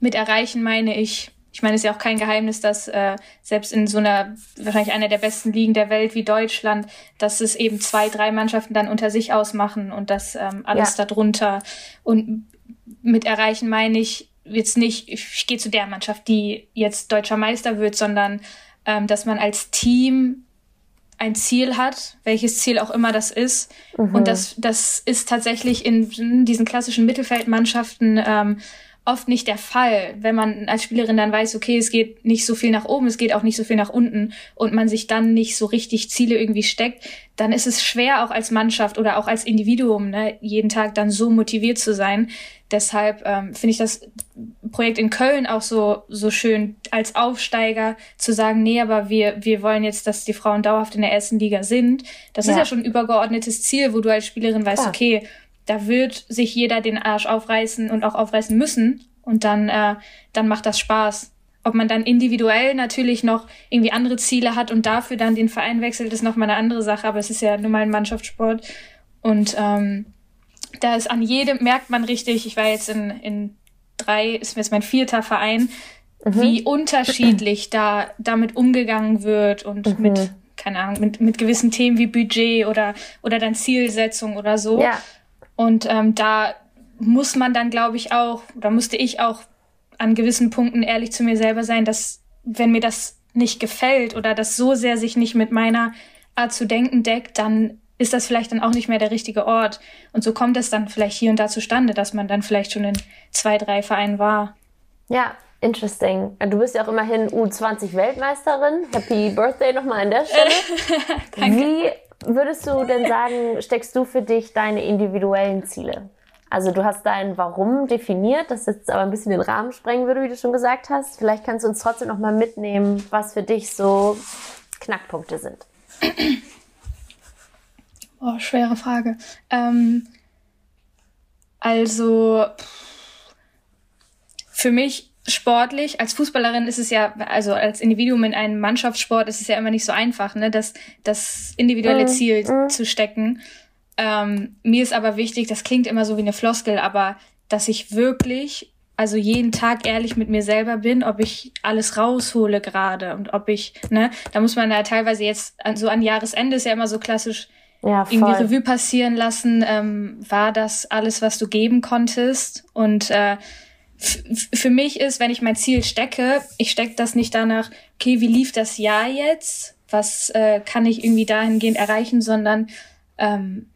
mit erreichen meine ich, ich meine, es ist ja auch kein Geheimnis, dass äh, selbst in so einer, wahrscheinlich einer der besten Ligen der Welt wie Deutschland, dass es eben zwei, drei Mannschaften dann unter sich ausmachen und das ähm, alles ja. darunter. Und mit erreichen meine ich jetzt nicht, ich, gehe zu der Mannschaft, die jetzt deutscher Meister wird, sondern ähm, dass man als Team ein Ziel hat, welches Ziel auch immer das ist. Mhm. Und das, das ist tatsächlich in diesen klassischen Mittelfeldmannschaften ähm, oft nicht der Fall, wenn man als Spielerin dann weiß, okay, es geht nicht so viel nach oben, es geht auch nicht so viel nach unten und man sich dann nicht so richtig Ziele irgendwie steckt, dann ist es schwer auch als Mannschaft oder auch als Individuum, ne, jeden Tag dann so motiviert zu sein. Deshalb ähm, finde ich das Projekt in Köln auch so so schön als Aufsteiger zu sagen, nee, aber wir wir wollen jetzt, dass die Frauen dauerhaft in der ersten Liga sind. Das ja. ist ja schon ein übergeordnetes Ziel, wo du als Spielerin weißt, Klar. okay, da wird sich jeder den Arsch aufreißen und auch aufreißen müssen. Und dann, äh, dann macht das Spaß. Ob man dann individuell natürlich noch irgendwie andere Ziele hat und dafür dann den Verein wechselt, ist nochmal eine andere Sache. Aber es ist ja nun mal ein Mannschaftssport. Und ähm, da ist an jedem, merkt man richtig, ich war jetzt in, in drei, ist jetzt mein vierter Verein, mhm. wie unterschiedlich da damit umgegangen wird und mhm. mit, keine Ahnung, mit, mit gewissen Themen wie Budget oder, oder dann Zielsetzung oder so. Ja. Und ähm, da muss man dann, glaube ich, auch, oder musste ich auch an gewissen Punkten ehrlich zu mir selber sein, dass wenn mir das nicht gefällt oder das so sehr sich nicht mit meiner Art zu denken deckt, dann ist das vielleicht dann auch nicht mehr der richtige Ort. Und so kommt es dann vielleicht hier und da zustande, dass man dann vielleicht schon in zwei, drei Vereinen war. Ja, interesting. Du bist ja auch immerhin U20-Weltmeisterin. Happy Birthday nochmal an der Stelle. Danke. Wie würdest du denn sagen, steckst du für dich deine individuellen Ziele? Also du hast dein Warum definiert, das jetzt aber ein bisschen den Rahmen sprengen würde, wie du schon gesagt hast. Vielleicht kannst du uns trotzdem noch mal mitnehmen, was für dich so Knackpunkte sind. Oh, schwere Frage. Ähm, also für mich sportlich, als Fußballerin ist es ja, also als Individuum in einem Mannschaftssport ist es ja immer nicht so einfach, ne, das, das individuelle mhm. Ziel mhm. zu stecken. Ähm, mir ist aber wichtig, das klingt immer so wie eine Floskel, aber dass ich wirklich, also jeden Tag ehrlich mit mir selber bin, ob ich alles raushole gerade und ob ich, ne, da muss man ja teilweise jetzt, so an Jahresende ist ja immer so klassisch, ja, irgendwie Revue passieren lassen, ähm, war das alles, was du geben konntest und äh, für mich ist, wenn ich mein Ziel stecke, ich stecke das nicht danach, okay, wie lief das Jahr jetzt? Was äh, kann ich irgendwie dahingehend erreichen, sondern ähm,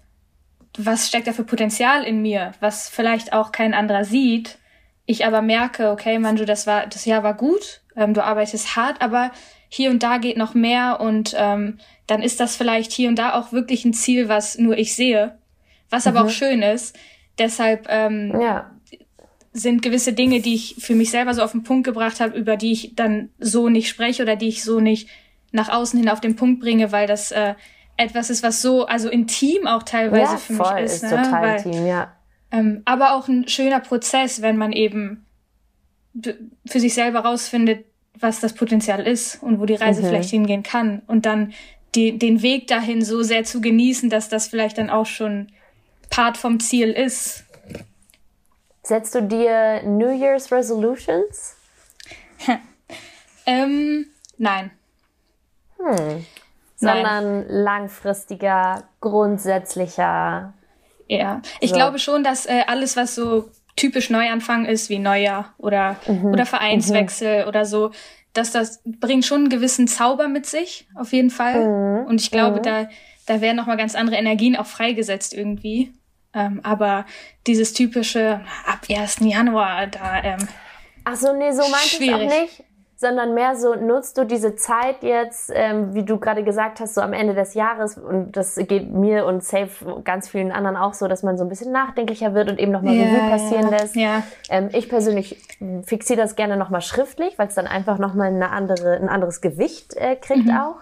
was steckt da für Potenzial in mir, was vielleicht auch kein anderer sieht. Ich aber merke, okay, Manju, das war, das Jahr war gut, ähm, du arbeitest hart, aber hier und da geht noch mehr und ähm, dann ist das vielleicht hier und da auch wirklich ein Ziel, was nur ich sehe, was aber mhm. auch schön ist. Deshalb ähm, ja sind gewisse Dinge, die ich für mich selber so auf den Punkt gebracht habe, über die ich dann so nicht spreche oder die ich so nicht nach außen hin auf den Punkt bringe, weil das äh, etwas ist, was so also intim auch teilweise ja, für voll, mich ist. ist ne? total weil, intim, ja. Ähm, aber auch ein schöner Prozess, wenn man eben für sich selber rausfindet, was das Potenzial ist und wo die Reise mhm. vielleicht hingehen kann und dann die, den Weg dahin so sehr zu genießen, dass das vielleicht dann auch schon Part vom Ziel ist. Setzt du dir New Year's Resolutions? ähm, nein. Hm. Sondern nein. langfristiger, grundsätzlicher. Ja, ich so. glaube schon, dass äh, alles, was so typisch Neuanfang ist, wie Neujahr oder, mhm. oder Vereinswechsel mhm. oder so, dass das bringt schon einen gewissen Zauber mit sich, auf jeden Fall. Mhm. Und ich glaube, mhm. da, da werden nochmal ganz andere Energien auch freigesetzt irgendwie. Ähm, aber dieses typische ab 1. Januar, da. Ähm, Ach so, nee, so meinte ich auch nicht. sondern mehr so, nutzt du diese Zeit jetzt, ähm, wie du gerade gesagt hast, so am Ende des Jahres und das geht mir und safe ganz vielen anderen auch so, dass man so ein bisschen nachdenklicher wird und eben nochmal ja, Revue passieren ja. lässt. Ja. Ähm, ich persönlich fixiere das gerne nochmal schriftlich, weil es dann einfach nochmal eine andere, ein anderes Gewicht äh, kriegt mhm. auch.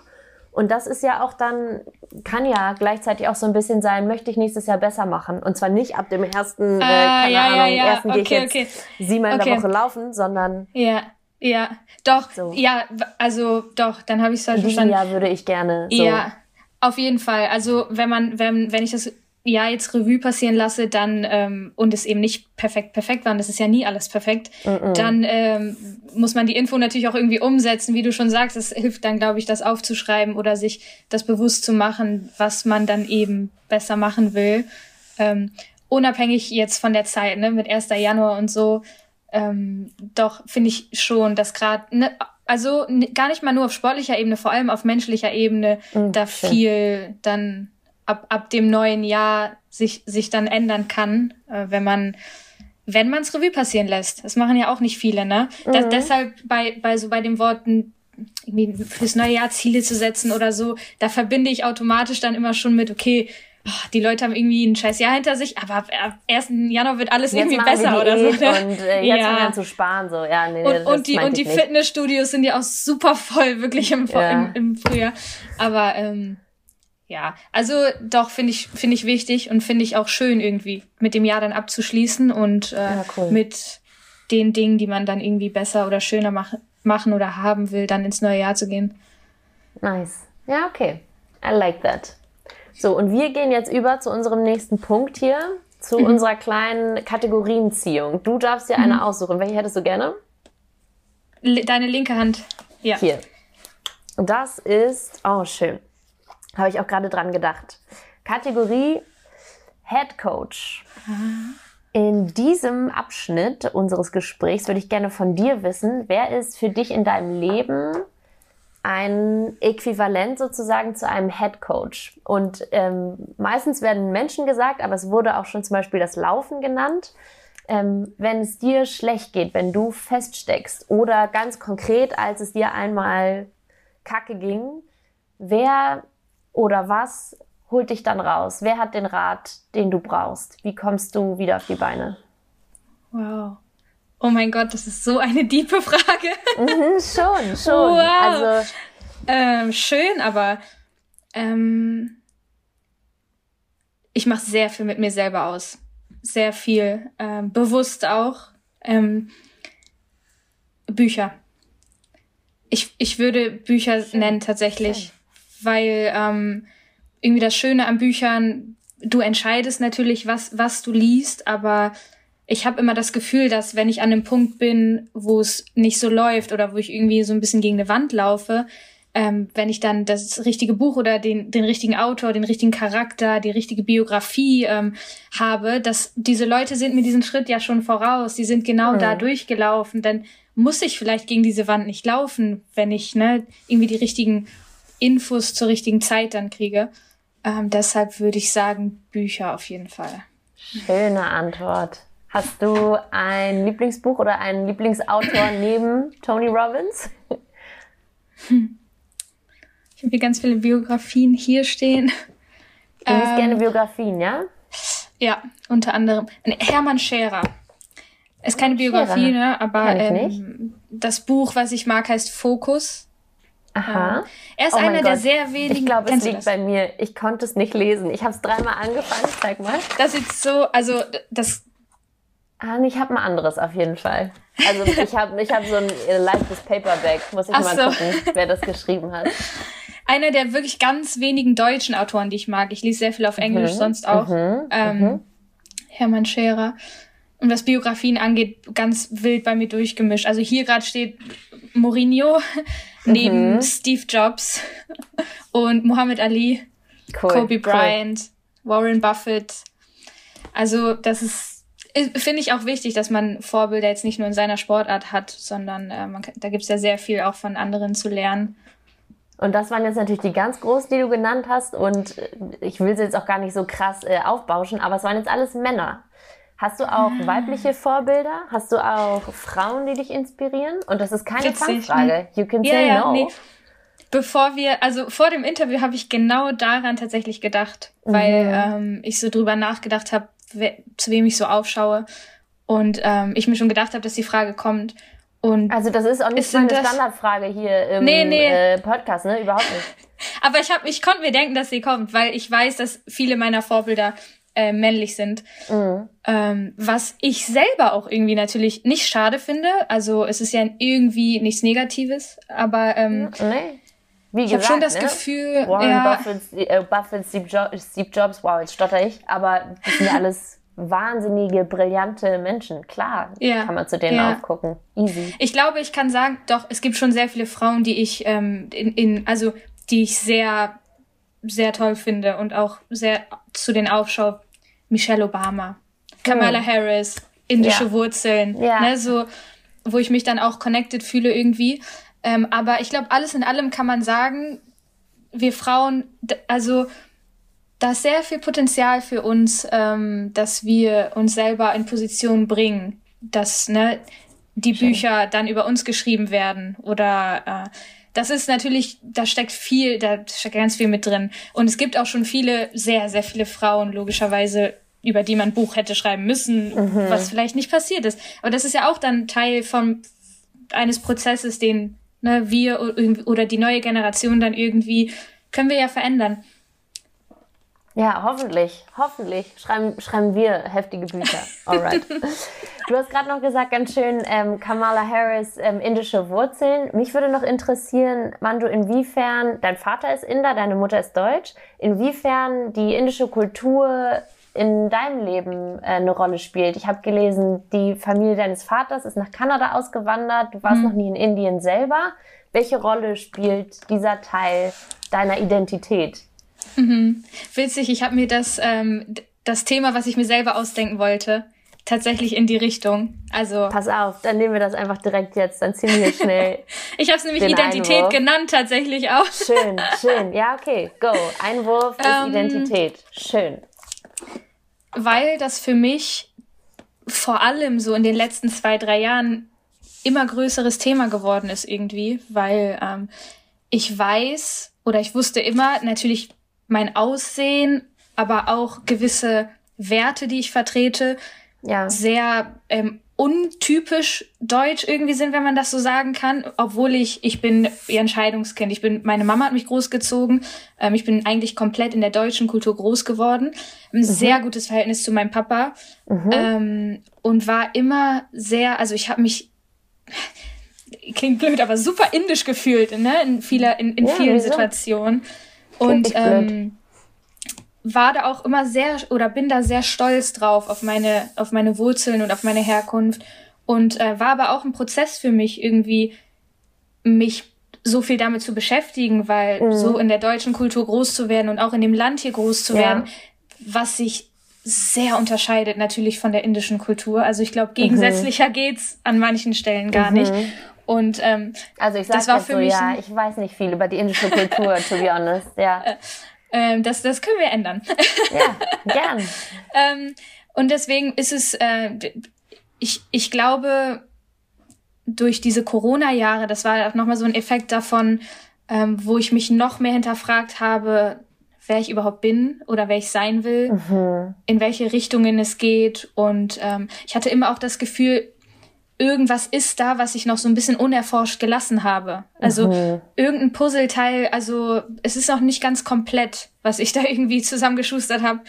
Und das ist ja auch dann, kann ja gleichzeitig auch so ein bisschen sein, möchte ich nächstes Jahr besser machen. Und zwar nicht ab dem ersten, äh, ah, keine ja, Ahnung, ja, ja. ersten okay, gehe ich okay. jetzt siebenmal okay. in der Woche laufen, sondern ja. Ja, doch, so. ja, also doch, dann habe ich es halt verstanden. Ja, würde ich gerne. So. Ja, auf jeden Fall. Also wenn man, wenn, wenn ich das Jahr jetzt Revue passieren lasse, dann ähm, und es eben nicht perfekt perfekt war, und das ist ja nie alles perfekt, mm -mm. dann ähm, muss man die Info natürlich auch irgendwie umsetzen, wie du schon sagst. Es hilft dann, glaube ich, das aufzuschreiben oder sich das bewusst zu machen, was man dann eben besser machen will. Ähm, unabhängig jetzt von der Zeit, ne, mit 1. Januar und so, ähm, doch finde ich schon, dass gerade, ne, also gar nicht mal nur auf sportlicher Ebene, vor allem auf menschlicher Ebene, mhm, da viel dann ab, ab dem neuen Jahr sich, sich dann ändern kann, äh, wenn man wenn man es Revue passieren lässt. Das machen ja auch nicht viele, ne? Mhm. Das, deshalb bei, bei so bei den Worten irgendwie fürs neue Jahr Ziele zu setzen oder so, da verbinde ich automatisch dann immer schon mit, okay, oh, die Leute haben irgendwie ein scheiß Jahr hinter sich, aber ab 1. Januar wird alles jetzt irgendwie besser oder so. Ne? Und äh, jetzt ja. an zu sparen, so, ja, nee, Und, und die, und die Fitnessstudios sind ja auch super voll, wirklich im, ja. im, im Frühjahr. Aber, ähm, ja, also doch finde ich finde ich wichtig und finde ich auch schön irgendwie mit dem Jahr dann abzuschließen und äh, ja, cool. mit den Dingen, die man dann irgendwie besser oder schöner mach, machen oder haben will, dann ins neue Jahr zu gehen. Nice. Ja, okay. I like that. So, und wir gehen jetzt über zu unserem nächsten Punkt hier, zu mhm. unserer kleinen Kategorienziehung. Du darfst dir eine mhm. aussuchen. Welche hättest du gerne? Deine linke Hand. Ja. Hier. Und das ist, oh, schön. Habe ich auch gerade dran gedacht. Kategorie Head Coach. In diesem Abschnitt unseres Gesprächs würde ich gerne von dir wissen, wer ist für dich in deinem Leben ein Äquivalent sozusagen zu einem Head Coach. Und ähm, meistens werden Menschen gesagt, aber es wurde auch schon zum Beispiel das Laufen genannt. Ähm, wenn es dir schlecht geht, wenn du feststeckst oder ganz konkret, als es dir einmal kacke ging, wer oder was holt dich dann raus? Wer hat den Rat, den du brauchst? Wie kommst du wieder auf die Beine? Wow. Oh mein Gott, das ist so eine diepe Frage. Mhm, schon, schon. Wow. Also ähm, schön, aber ähm, ich mache sehr viel mit mir selber aus. Sehr viel. Ähm, bewusst auch. Ähm, Bücher. Ich, ich würde Bücher nennen tatsächlich. Weil ähm, irgendwie das Schöne an Büchern, du entscheidest natürlich, was, was du liest, aber ich habe immer das Gefühl, dass wenn ich an einem Punkt bin, wo es nicht so läuft oder wo ich irgendwie so ein bisschen gegen eine Wand laufe, ähm, wenn ich dann das richtige Buch oder den, den richtigen Autor, den richtigen Charakter, die richtige Biografie ähm, habe, dass diese Leute sind mir diesen Schritt ja schon voraus, die sind genau mhm. da durchgelaufen, dann muss ich vielleicht gegen diese Wand nicht laufen, wenn ich ne, irgendwie die richtigen Infos zur richtigen Zeit dann kriege. Ähm, deshalb würde ich sagen, Bücher auf jeden Fall. Schöne Antwort. Hast du ein Lieblingsbuch oder einen Lieblingsautor neben Tony Robbins? Hm. Ich habe hier ganz viele Biografien hier stehen. Du liest ähm, gerne Biografien, ja? Ja, unter anderem Hermann Scherer. Ist keine Biografie, Scherer. ne? Aber ähm, das Buch, was ich mag, heißt Fokus. Aha. Ähm, er ist oh einer der sehr wenigen. Ich glaube, es liegt bei mir. Ich konnte es nicht lesen. Ich habe es dreimal angefangen. Zeig mal. Das ist so, also das Ah, ich habe ein anderes auf jeden Fall. Also ich habe ich hab so ein leichtes Paperback. Muss ich Ach mal so. gucken, wer das geschrieben hat. Einer der wirklich ganz wenigen deutschen Autoren, die ich mag. Ich lese sehr viel auf Englisch, mhm. sonst auch. Mhm. Ähm, mhm. Hermann Scherer. Und was Biografien angeht, ganz wild bei mir durchgemischt. Also hier gerade steht Mourinho neben mhm. Steve Jobs und Muhammad Ali, cool. Kobe Bryant, cool. Warren Buffett. Also das ist finde ich auch wichtig, dass man Vorbilder jetzt nicht nur in seiner Sportart hat, sondern äh, man, da gibt es ja sehr viel auch von anderen zu lernen. Und das waren jetzt natürlich die ganz großen, die du genannt hast. Und ich will sie jetzt auch gar nicht so krass äh, aufbauschen, aber es waren jetzt alles Männer. Hast du auch ah. weibliche Vorbilder? Hast du auch Frauen, die dich inspirieren? Und das ist keine Fangfrage. You can say ja, no. Nee. Bevor wir, also vor dem Interview habe ich genau daran tatsächlich gedacht, mhm. weil ähm, ich so drüber nachgedacht habe, zu wem ich so aufschaue und ähm, ich mir schon gedacht habe, dass die Frage kommt. Und also das ist auch nicht meine Standardfrage hier im nee, nee. Äh, Podcast, ne? Überhaupt nicht. Aber ich habe, ich konnte mir denken, dass sie kommt, weil ich weiß, dass viele meiner Vorbilder äh, männlich sind. Mhm. Ähm, was ich selber auch irgendwie natürlich nicht schade finde. Also es ist ja irgendwie nichts Negatives, aber ähm, nee. Wie ich habe schon das ne? Gefühl, Warren ja, Buffett, äh, Buffett Steve, jo Steve Jobs, wow, jetzt stotter ich, aber das sind ja alles wahnsinnige, brillante Menschen. Klar, ja, kann man zu denen ja. aufgucken. Easy. Ich glaube, ich kann sagen, doch, es gibt schon sehr viele Frauen, die ich ähm, in, in, also die ich sehr, sehr toll finde und auch sehr zu den aufschaue. Michelle Obama, Kamala hm. Harris, indische ja. Wurzeln, ja. ne, so, wo ich mich dann auch connected fühle irgendwie. Ähm, aber ich glaube, alles in allem kann man sagen, wir Frauen, also da ist sehr viel Potenzial für uns, ähm, dass wir uns selber in Position bringen, dass ne, die Schön. Bücher dann über uns geschrieben werden oder äh, das ist natürlich, da steckt viel, da steckt ganz viel mit drin. Und es gibt auch schon viele, sehr, sehr viele Frauen, logischerweise, über die man ein Buch hätte schreiben müssen, mhm. was vielleicht nicht passiert ist. Aber das ist ja auch dann Teil von eines Prozesses, den ne, wir oder die neue Generation dann irgendwie können wir ja verändern. Ja, hoffentlich, hoffentlich schreiben, schreiben wir heftige Bücher. Alright. du hast gerade noch gesagt, ganz schön, ähm, Kamala Harris, ähm, indische Wurzeln. Mich würde noch interessieren, Mandu, inwiefern, dein Vater ist Inder, deine Mutter ist Deutsch, inwiefern die indische Kultur in deinem Leben äh, eine Rolle spielt. Ich habe gelesen, die Familie deines Vaters ist nach Kanada ausgewandert, du warst mhm. noch nie in Indien selber. Welche Rolle spielt dieser Teil deiner Identität? Mhm. Witzig, ich habe mir das, ähm, das Thema, was ich mir selber ausdenken wollte, tatsächlich in die Richtung. Also pass auf, dann nehmen wir das einfach direkt jetzt, dann ziehen wir schnell. ich habe es nämlich Identität Einwurf. genannt tatsächlich auch. schön, schön. Ja, okay, go. Einwurf ist ähm, Identität. Schön weil das für mich vor allem so in den letzten zwei, drei Jahren immer größeres Thema geworden ist irgendwie, weil ähm, ich weiß oder ich wusste immer natürlich mein Aussehen, aber auch gewisse Werte, die ich vertrete, ja. sehr ähm, untypisch deutsch irgendwie sind, wenn man das so sagen kann, obwohl ich, ich bin ihr Entscheidungskind. Ich bin, meine Mama hat mich großgezogen. Ähm, ich bin eigentlich komplett in der deutschen Kultur groß geworden. Ein mhm. sehr gutes Verhältnis zu meinem Papa. Mhm. Ähm, und war immer sehr, also ich habe mich, klingt blöd, aber super indisch gefühlt, ne? In vieler, in, in ja, vielen wieso? Situationen. Und ähm, war da auch immer sehr oder bin da sehr stolz drauf auf meine auf meine Wurzeln und auf meine Herkunft und äh, war aber auch ein Prozess für mich irgendwie mich so viel damit zu beschäftigen, weil mhm. so in der deutschen Kultur groß zu werden und auch in dem Land hier groß zu ja. werden, was sich sehr unterscheidet natürlich von der indischen Kultur. Also ich glaube, gegensätzlicher mhm. geht's an manchen Stellen gar mhm. nicht. Und ähm, also ich sag das war für so, mich ja, ich weiß nicht viel über die indische Kultur, to be honest. Ja. Äh, ähm, das, das können wir ändern. Ja, gern. ähm, und deswegen ist es, äh, ich, ich glaube, durch diese Corona-Jahre, das war auch nochmal so ein Effekt davon, ähm, wo ich mich noch mehr hinterfragt habe, wer ich überhaupt bin oder wer ich sein will, mhm. in welche Richtungen es geht. Und ähm, ich hatte immer auch das Gefühl, irgendwas ist da, was ich noch so ein bisschen unerforscht gelassen habe. Also mhm. irgendein Puzzleteil, also es ist noch nicht ganz komplett, was ich da irgendwie zusammengeschustert habe.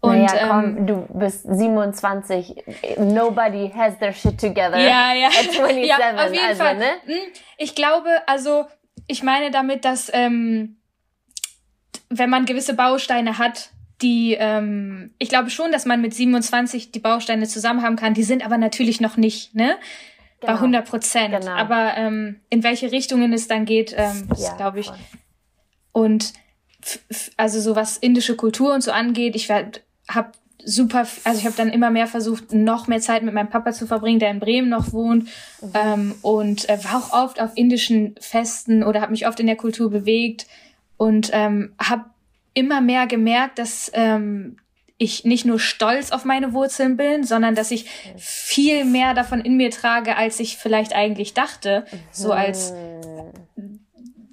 Und naja, komm, ähm, du bist 27. Nobody has their shit together. Ja, ja. At 27, ja, auf jeden also, Fall. Ne? Hm, ich glaube, also ich meine damit, dass ähm, wenn man gewisse Bausteine hat, die, ähm, ich glaube schon, dass man mit 27 die Bausteine zusammen haben kann. Die sind aber natürlich noch nicht, ne? Genau. Bei 100 Prozent. Genau. Aber ähm, in welche Richtungen es dann geht, ähm, ja, glaube ich. Voll. Und also so was indische Kultur und so angeht, ich habe super, also ich habe dann immer mehr versucht, noch mehr Zeit mit meinem Papa zu verbringen, der in Bremen noch wohnt mhm. ähm, und äh, war auch oft auf indischen Festen oder habe mich oft in der Kultur bewegt und ähm, habe immer mehr gemerkt, dass ähm, ich nicht nur stolz auf meine Wurzeln bin, sondern dass ich viel mehr davon in mir trage, als ich vielleicht eigentlich dachte. So als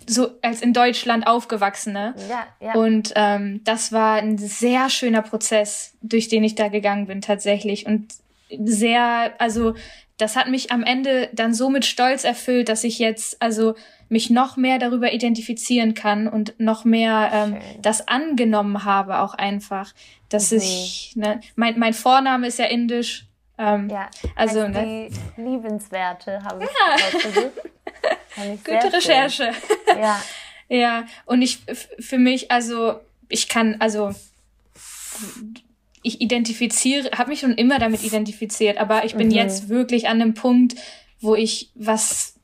so als in Deutschland aufgewachsene. Ja, ja. Und ähm, das war ein sehr schöner Prozess, durch den ich da gegangen bin tatsächlich. Und sehr, also das hat mich am Ende dann so mit Stolz erfüllt, dass ich jetzt also mich noch mehr darüber identifizieren kann und noch mehr ähm, das angenommen habe auch einfach, dass mhm. ich ne, mein mein Vorname ist ja indisch. Ähm, ja, also ne, die liebenswerte habe ich ja. Gute Recherche. Ja. ja, und ich für mich also ich kann also ich identifiziere, habe mich schon immer damit identifiziert, aber ich bin mhm. jetzt wirklich an einem Punkt, wo ich, was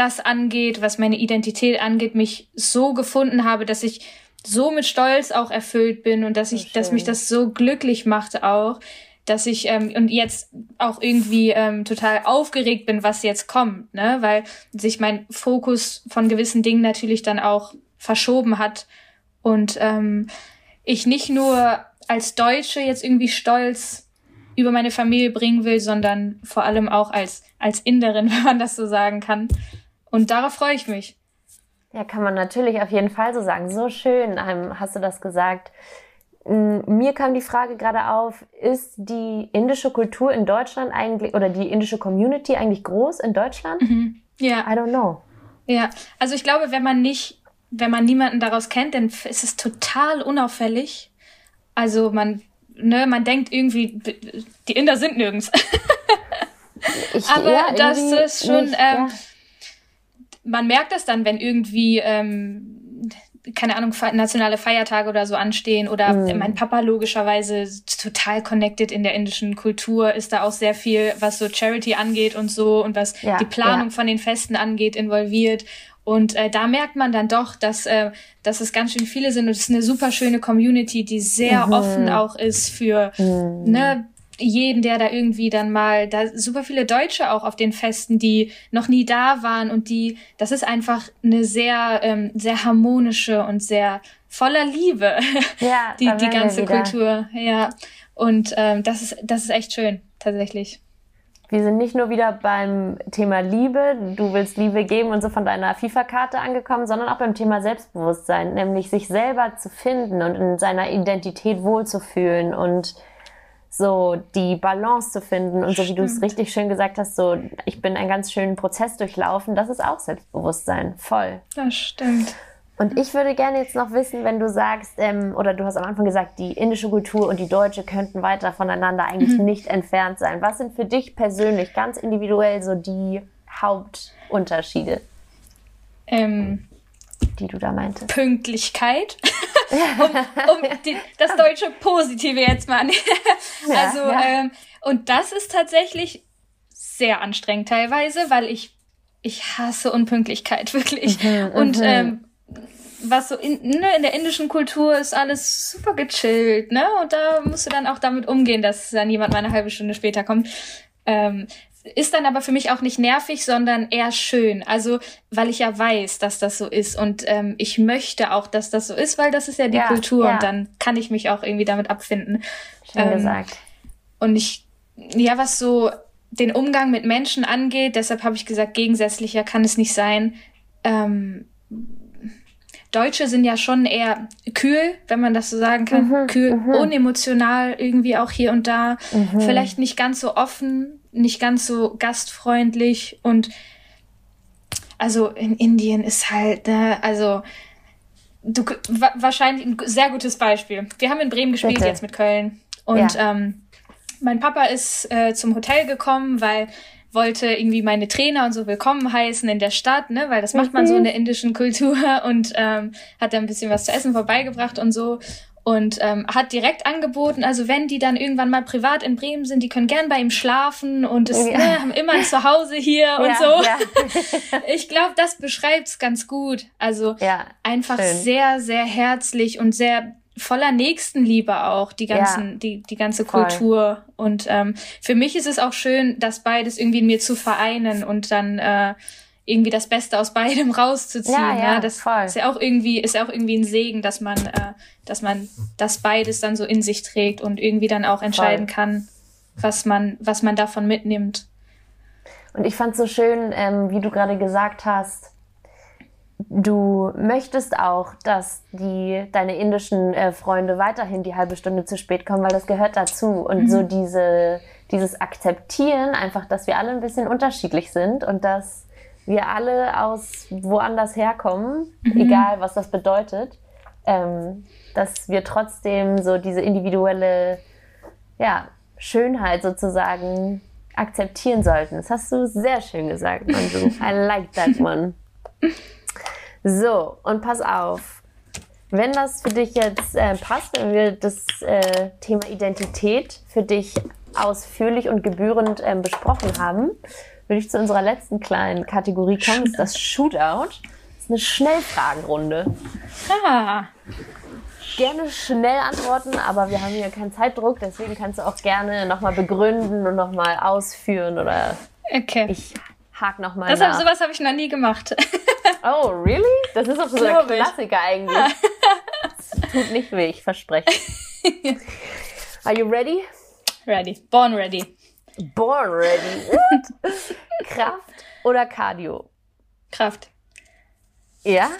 das angeht, was meine Identität angeht, mich so gefunden habe, dass ich so mit Stolz auch erfüllt bin und dass ich, dass mich das so glücklich machte auch, dass ich ähm, und jetzt auch irgendwie ähm, total aufgeregt bin, was jetzt kommt, ne, weil sich mein Fokus von gewissen Dingen natürlich dann auch verschoben hat und ähm, ich nicht nur als Deutsche jetzt irgendwie stolz über meine Familie bringen will, sondern vor allem auch als, als Inderin, wenn man das so sagen kann. Und darauf freue ich mich. Ja, kann man natürlich auf jeden Fall so sagen. So schön ähm, hast du das gesagt. Mir kam die Frage gerade auf, ist die indische Kultur in Deutschland eigentlich oder die indische Community eigentlich groß in Deutschland? Mhm. Ja. I don't know. Ja, also ich glaube, wenn man nicht, wenn man niemanden daraus kennt, dann ist es total unauffällig also man, ne, man denkt irgendwie, die Inder sind nirgends. ich, Aber ja, das ist schon, nicht, ähm, ja. Man merkt das dann, wenn irgendwie, ähm, keine Ahnung, nationale Feiertage oder so anstehen oder mhm. mein Papa logischerweise total connected in der indischen Kultur, ist da auch sehr viel, was so Charity angeht und so und was ja, die Planung ja. von den Festen angeht, involviert. Und äh, da merkt man dann doch, dass, äh, dass es ganz schön viele sind und es ist eine super schöne Community, die sehr mhm. offen auch ist für mhm. ne, jeden, der da irgendwie dann mal, da super viele Deutsche auch auf den Festen, die noch nie da waren und die, das ist einfach eine sehr, ähm, sehr harmonische und sehr voller Liebe, ja, die, die ganze Kultur. Ja. Und ähm, das ist, das ist echt schön, tatsächlich wir sind nicht nur wieder beim Thema Liebe, du willst Liebe geben und so von deiner FIFA-Karte angekommen, sondern auch beim Thema Selbstbewusstsein, nämlich sich selber zu finden und in seiner Identität wohlzufühlen und so die Balance zu finden und so wie du es richtig schön gesagt hast, so ich bin einen ganz schönen Prozess durchlaufen, das ist auch Selbstbewusstsein, voll. Das stimmt. Und ich würde gerne jetzt noch wissen, wenn du sagst, ähm, oder du hast am Anfang gesagt, die indische Kultur und die deutsche könnten weiter voneinander eigentlich mhm. nicht entfernt sein. Was sind für dich persönlich ganz individuell so die Hauptunterschiede, ähm, die du da meintest? Pünktlichkeit. um, um die, das deutsche Positive jetzt mal. ja, also, ja. Ähm, und das ist tatsächlich sehr anstrengend teilweise, weil ich ich hasse Unpünktlichkeit wirklich. Mhm, und mhm. ähm, was so in, ne, in der indischen Kultur ist alles super gechillt, ne? Und da musst du dann auch damit umgehen, dass dann jemand mal eine halbe Stunde später kommt. Ähm, ist dann aber für mich auch nicht nervig, sondern eher schön. Also, weil ich ja weiß, dass das so ist. Und ähm, ich möchte auch, dass das so ist, weil das ist ja die ja, Kultur ja. und dann kann ich mich auch irgendwie damit abfinden. Schön ähm, gesagt. Und ich, ja, was so den Umgang mit Menschen angeht, deshalb habe ich gesagt, gegensätzlicher kann es nicht sein. Ähm, Deutsche sind ja schon eher kühl, wenn man das so sagen kann. Mhm, kühl, mhm. unemotional irgendwie auch hier und da. Mhm. Vielleicht nicht ganz so offen, nicht ganz so gastfreundlich und also in Indien ist halt, ne, also du wa wahrscheinlich ein sehr gutes Beispiel. Wir haben in Bremen gespielt Bitte. jetzt mit Köln und ja. ähm, mein Papa ist äh, zum Hotel gekommen, weil wollte irgendwie meine Trainer und so willkommen heißen in der Stadt, ne, weil das macht man so in der indischen Kultur und ähm, hat da ein bisschen was zu essen vorbeigebracht und so und ähm, hat direkt angeboten, also wenn die dann irgendwann mal privat in Bremen sind, die können gern bei ihm schlafen und es, ja. ne, haben immer ein Zuhause hier ja, und so. Ja. ich glaube, das beschreibt's ganz gut. Also einfach schön. sehr, sehr herzlich und sehr voller Nächstenliebe auch, die ganzen, ja, die, die ganze voll. Kultur. Und ähm, für mich ist es auch schön, das beides irgendwie in mir zu vereinen und dann äh, irgendwie das Beste aus beidem rauszuziehen. Ja, ja, ja. das voll. ist ja auch irgendwie ist ja auch irgendwie ein Segen, dass man äh, dass man das beides dann so in sich trägt und irgendwie dann auch entscheiden Voll. kann, was man was man davon mitnimmt. Und ich fand so schön, ähm, wie du gerade gesagt hast, du möchtest auch, dass die deine indischen äh, Freunde weiterhin die halbe Stunde zu spät kommen, weil das gehört dazu. Und so diese, dieses Akzeptieren, einfach, dass wir alle ein bisschen unterschiedlich sind und dass wir alle aus woanders herkommen, egal was das bedeutet, ähm, dass wir trotzdem so diese individuelle ja, Schönheit sozusagen akzeptieren sollten. Das hast du sehr schön gesagt, Manju. I like that one. So, und pass auf. Wenn das für dich jetzt äh, passt, wenn wir das äh, Thema Identität für dich ausführlich und gebührend ähm, besprochen haben, würde ich zu unserer letzten kleinen Kategorie kommen. Das ist das Shootout. Das ist eine Schnellfragenrunde. Ah, Gerne schnell antworten, aber wir haben hier keinen Zeitdruck, deswegen kannst du auch gerne nochmal begründen und nochmal ausführen oder okay. ich hak nochmal das hab, nach. sowas habe ich noch nie gemacht. Oh, really? Das ist auch so ich. Klassiker eigentlich. Das tut nicht weh, ich verspreche. Are you ready? ready. Born ready. Born ready. What? Kraft oder Cardio? Kraft. Ja?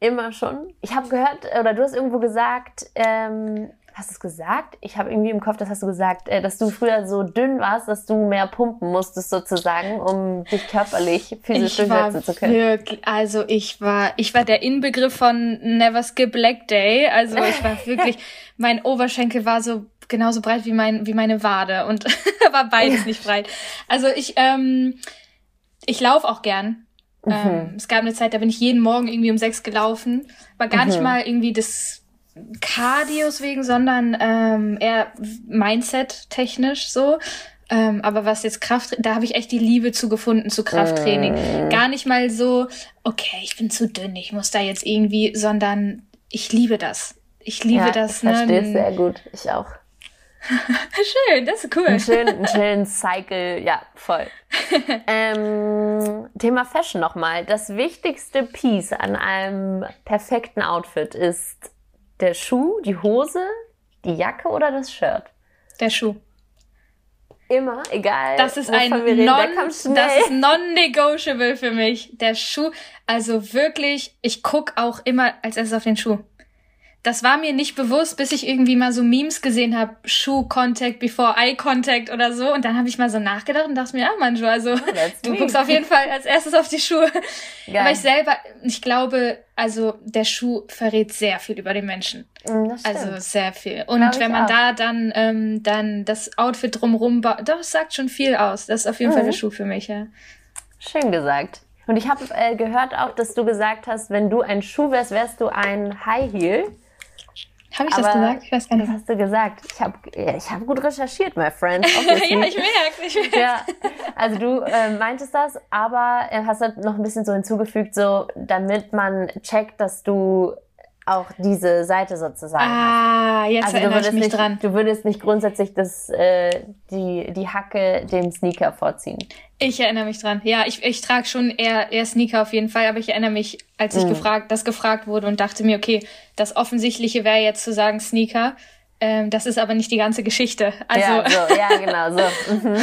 Immer schon? Ich habe gehört, oder du hast irgendwo gesagt, ähm, hast du es gesagt? Ich habe irgendwie im Kopf, das hast du gesagt, äh, dass du früher so dünn warst, dass du mehr pumpen musstest sozusagen, um dich körperlich physisch durchsetzen zu können. wirklich, also ich war, ich war der Inbegriff von Never Skip Leg Day. Also ich war wirklich, mein Oberschenkel war so genauso breit wie mein, wie meine Wade und war beides nicht breit. Also ich, ähm, ich laufe auch gern. Mhm. Ähm, es gab eine Zeit, da bin ich jeden Morgen irgendwie um sechs gelaufen. War gar Mhm. nicht mal irgendwie des Cardios wegen, sondern ähm, eher Mindset-technisch so. Ähm, aber was jetzt Kraft, da habe ich echt die Liebe zu gefunden zu Krafttraining. Mhm. Gar nicht mal so, okay, ich bin zu dünn, ich muss da jetzt irgendwie, sondern ich liebe das. Ich liebe ja, das. ich verstehe ne? sehr gut. Ich auch. Schön, das ist cool. Einen schönen, einen schönen Cycle, ja, voll. ähm, Thema Fashion nochmal. Das wichtigste Piece an einem perfekten Outfit ist der Schuh, die Hose, die Jacke oder das Shirt? Der Schuh. Immer, egal. Das ist ein non, das ist non-negotiable für mich. Der Schuh, also wirklich, ich guck auch immer als erstes auf den Schuh. Das war mir nicht bewusst, bis ich irgendwie mal so Memes gesehen habe, Schuh-Contact before Eye-Contact oder so. Und dann habe ich mal so nachgedacht und dachte mir, ja, Manju, also that's du guckst auf jeden Fall als erstes auf die Schuhe. Geil. Aber ich selber, ich glaube, also der Schuh verrät sehr viel über den Menschen. Mm. Also sehr viel. Und Glaub wenn man auch. da dann, ähm, dann das Outfit drumrum baut, doch, sagt schon viel aus. Das ist auf jeden Fall Mhm. der Schuh für mich, ja. Schön gesagt. Und ich habe äh, gehört auch, dass du gesagt hast, wenn du ein Schuh wärst, wärst du ein High Heel. Habe ich das Aber gesagt? Ich weiß gar Das nicht. hast du gesagt. Ich habe ich hab gut recherchiert, my friend. ja, ich merke, ich merke. Ja, also du äh, meintest das, aber äh, hast halt noch ein bisschen so hinzugefügt, so damit man checkt, dass du auch diese Seite sozusagen hast. Ah, jetzt Also du erinnere ich würdest, mich nicht, dran. du würdest nicht grundsätzlich das, äh, die, die Hacke dem Sneaker vorziehen. Ich erinnere mich dran. Ja, ich, ich trage schon eher, eher Sneaker auf jeden Fall, aber ich erinnere mich, als ich Mhm. gefragt, das gefragt wurde und dachte mir, okay, das Offensichtliche wäre jetzt zu sagen Sneaker. Ähm, das ist aber nicht die ganze Geschichte. Also, ja, so, ja, genau so. Mhm.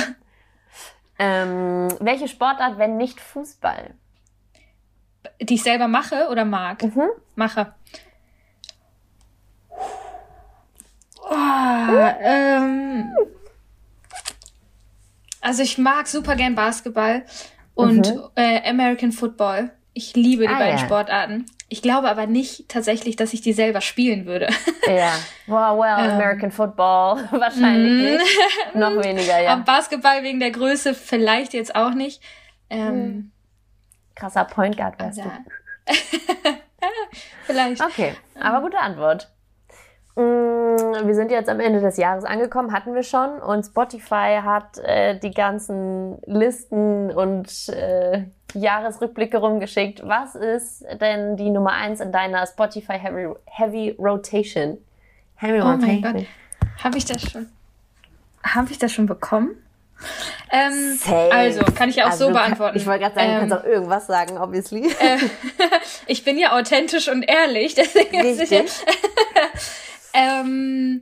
Ähm, welche Sportart, wenn nicht Fußball? die ich selber mache oder mag? Mhm. Mache. Oh, ähm, also ich mag super gern Basketball und äh, American Football. Ich liebe die Mhm. Ah, beiden ja. Sportarten. Ich glaube aber nicht tatsächlich, dass ich die selber spielen würde. Ja. Wow, well, Ähm. American Football. Wahrscheinlich nicht. Noch weniger, ja. Aber Basketball wegen der Größe vielleicht jetzt auch nicht. Ähm, Krasser Point Guard wärst also, du. vielleicht. Okay, aber gute Antwort. Mm, Wir sind jetzt am Ende des Jahres angekommen, hatten wir schon. Und Spotify hat äh, die ganzen Listen und äh, Jahresrückblicke rumgeschickt. Was ist denn die Nummer eins in deiner Spotify Heavy, Heavy Rotation? Heavy Oh mein Rotation. Gott. Habe ich das schon? Habe ich das schon bekommen? Ähm, also, kann ich ja auch also, so beantworten. Ich wollte gerade sagen, ähm, du kannst ähm, auch irgendwas sagen, obviously. Äh, ich bin ja authentisch und ehrlich, deswegen ist sicher. ähm,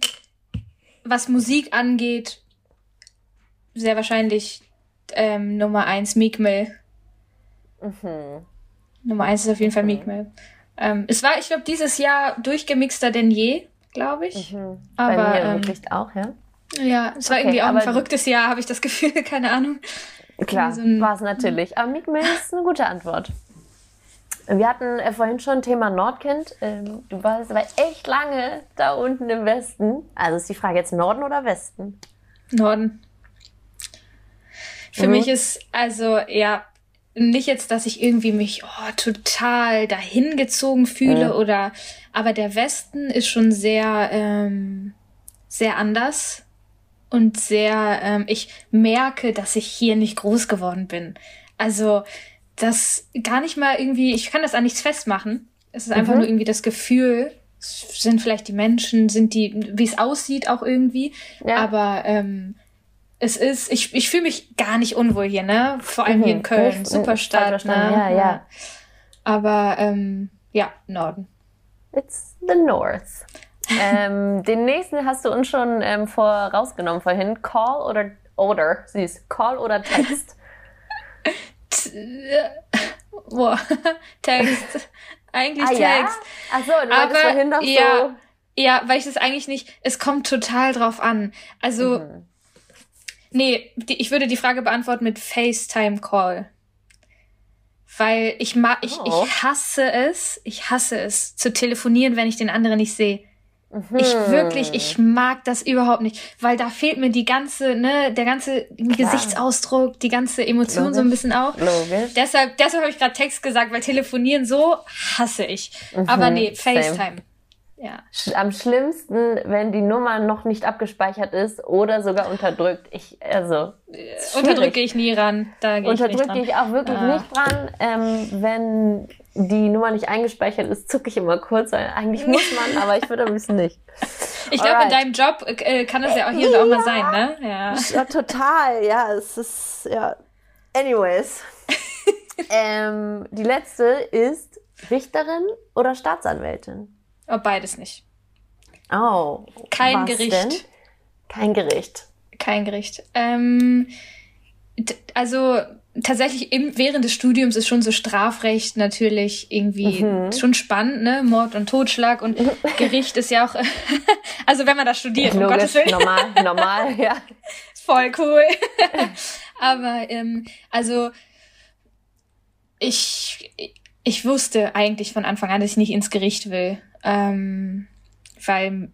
was Musik angeht, sehr wahrscheinlich ähm, Nummer eins Meek Mill. Mhm. Nummer eins ist auf jeden. Fall Meek Mill. Ähm, es war, ich glaube, dieses Jahr durchgemixter denn je, glaube ich. Mhm. Aber Bei mir ähm, wirklich auch, ja. Ja, es war okay, irgendwie auch ein verrücktes Jahr, habe ich das Gefühl, keine Ahnung. Klar, so war es natürlich. Aber Meek Mill ist eine gute Antwort. Wir hatten äh, vorhin schon Thema Nordkind. Ähm, du warst aber echt lange da unten im Westen. Also ist die Frage jetzt Norden oder Westen? Norden. Für mhm. mich ist also ja nicht jetzt, dass ich irgendwie mich oh, total dahingezogen fühle mhm. oder, aber der Westen ist schon sehr ähm, sehr anders und sehr. Ähm, ich merke, dass ich hier nicht groß geworden bin. Also das gar nicht mal irgendwie, ich kann das an nichts festmachen. Es ist einfach mhm. nur irgendwie das Gefühl, sind vielleicht die Menschen, sind die, wie es aussieht auch irgendwie. Ja. Aber ähm, es ist, ich, ich fühle mich gar nicht unwohl hier, ne? Vor allem mhm. hier in Köln, Nicht, super Stadt, ne? Ja, ja. Aber ähm, ja, Norden. It's the North. ähm, den nächsten hast du uns schon ähm, vorausgenommen vorhin. Call oder oder, siehst, Call oder Text? Boah, Text. Eigentlich ah, Text. Ja? Ach so, du Aber, vorhin noch ja, so. Ja, weil ich das eigentlich nicht. Es kommt total drauf an. Also, mhm. nee, die, ich würde die Frage beantworten mit FaceTime Call. Weil ich mag, ich, oh. ich hasse es, ich hasse es, zu telefonieren, wenn ich den anderen nicht sehe. Mhm. Ich wirklich, ich mag das überhaupt nicht, weil da fehlt mir die ganze, ne, der ganze Klar. Gesichtsausdruck, die ganze Emotion Logisch. so ein bisschen auch. Logisch. Deshalb, deshalb habe ich gerade Text gesagt, weil telefonieren so hasse ich. Mhm. Aber nee, FaceTime. Same. Ja. Am schlimmsten, wenn die Nummer noch nicht abgespeichert ist oder sogar unterdrückt. Ich, also. Unterdrücke ich nie ran. Da Unterdrücke ich, ich auch wirklich ah. nicht dran. Ähm, wenn die Nummer nicht eingespeichert ist, zucke ich immer kurz, weil eigentlich muss man, aber ich würde am liebsten nicht. Ich glaube, in deinem Job äh, kann das ja auch hier und da auch mal sein, ne? Ja. ja, total. Ja, es ist, ja. Anyways. ähm, die letzte ist Richterin oder Staatsanwältin? Oh, beides nicht. Oh. Kein Gericht. Denn? Kein Gericht. Kein Gericht. Ähm, also tatsächlich im, während des Studiums ist schon so Strafrecht natürlich irgendwie mhm. schon spannend, ne? Mord und Totschlag und Gericht ist ja auch, also wenn man das studiert, Logisch, um Gottes Willen. normal, normal, ja. Voll cool. Aber ähm, also ich, ich wusste eigentlich von Anfang an, dass ich nicht ins Gericht will, ähm, weil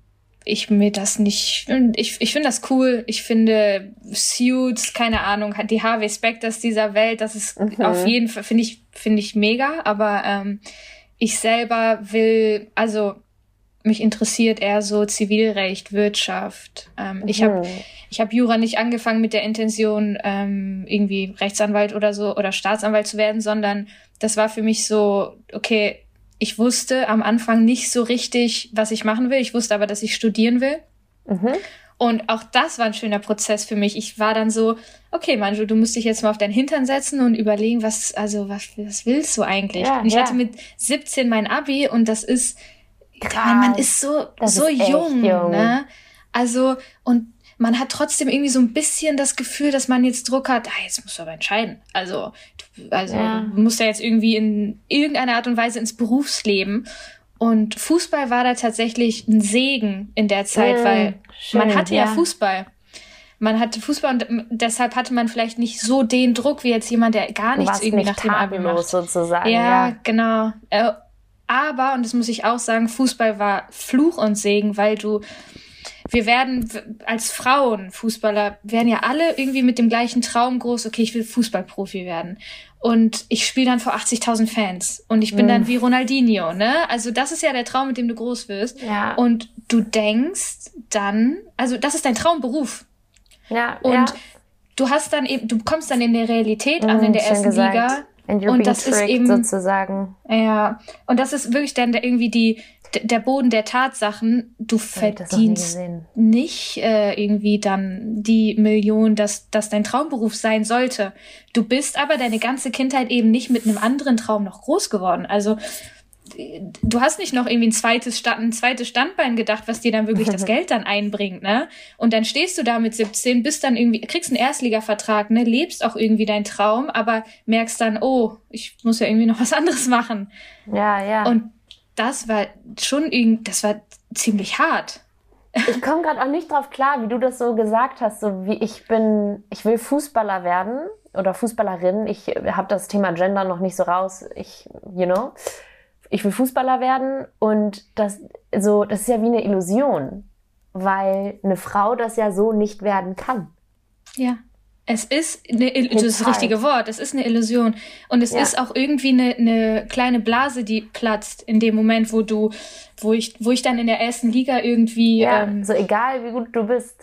ich mir das nicht. Ich, ich finde das cool. Ich finde Suits, keine Ahnung, hat die Harvey Specters dieser Welt, das ist mhm. auf jeden Fall, finde ich, finde ich mega. Aber ähm, ich selber will, also mich interessiert eher so Zivilrecht, Wirtschaft. Ähm, mhm. Ich habe ich hab Jura nicht angefangen mit der Intention, ähm, irgendwie Rechtsanwalt oder so oder Staatsanwalt zu werden, sondern das war für mich so, okay, ich wusste am Anfang nicht so richtig, was ich machen will. Ich wusste aber, dass ich studieren will. Mhm. Und auch das war ein schöner Prozess für mich. Ich war dann so, okay, Manju, du musst dich jetzt mal auf deinen Hintern setzen und überlegen, was, also, was, was willst du eigentlich? Ja, und ich ja. hatte mit 17 mein Abi und das ist, Krass. man ist so, so ist jung, jung, ne? Also, und man hat trotzdem irgendwie so ein bisschen das Gefühl, dass man jetzt Druck hat, ah, jetzt musst du aber entscheiden. Also, du, also ja. du musst ja jetzt irgendwie in irgendeiner Art und Weise ins Berufsleben. Und Fußball war da tatsächlich ein Segen in der Zeit, mm, weil schön, man hatte ja. ja Fußball. Man hatte Fußball und deshalb hatte man vielleicht nicht so den Druck wie jetzt jemand, der gar nichts irgendwie nicht nach dem Abi macht. sozusagen. Ja, ja. genau. Äh, aber, und das muss ich auch sagen, Fußball war Fluch und Segen, weil du wir werden als Frauen Fußballer werden ja alle irgendwie mit dem gleichen Traum groß, okay, ich will Fußballprofi werden. Und ich spiele dann vor 80.000 Fans und ich bin mm. dann wie Ronaldinho, ne? Also das ist ja der Traum, mit dem du groß wirst. Ja. Und du denkst dann, also das ist dein Traumberuf. Ja. Und ja. du hast dann eben, du kommst dann in der Realität mm, an in der ersten gesagt. Liga. und das ist eben sozusagen. Ja. Und das ist wirklich dann irgendwie die der Boden der Tatsachen, du verdienst nicht äh, irgendwie dann die Million, dass das dein Traumberuf sein sollte. Du bist aber deine ganze Kindheit eben nicht mit einem anderen Traum noch groß geworden. Also du hast nicht noch irgendwie ein zweites, ein zweites Standbein gedacht, was dir dann wirklich das Geld dann einbringt, ne? Und dann stehst du da mit 17, bist dann irgendwie, kriegst einen Erstligavertrag, ne? Lebst auch irgendwie deinen Traum, aber merkst dann, oh, ich muss ja irgendwie noch was anderes machen. Ja, ja. Und das war schon irgendwie, das war ziemlich hart. Ich komme gerade auch nicht drauf klar, wie du das so gesagt hast, so wie ich bin, ich will Fußballer werden oder Fußballerin. Ich habe das Thema Gender noch nicht so raus. Ich, you know, ich will Fußballer werden und das so, das ist ja wie eine Illusion, weil eine Frau das ja so nicht werden kann. Ja. Es ist eine, das ist das richtige Wort. Es ist eine Illusion. Und es ja. ist auch irgendwie eine, eine kleine Blase, die platzt in dem Moment, wo du, wo ich, wo ich dann in der ersten Liga irgendwie. Ja, ähm, so egal wie gut du bist.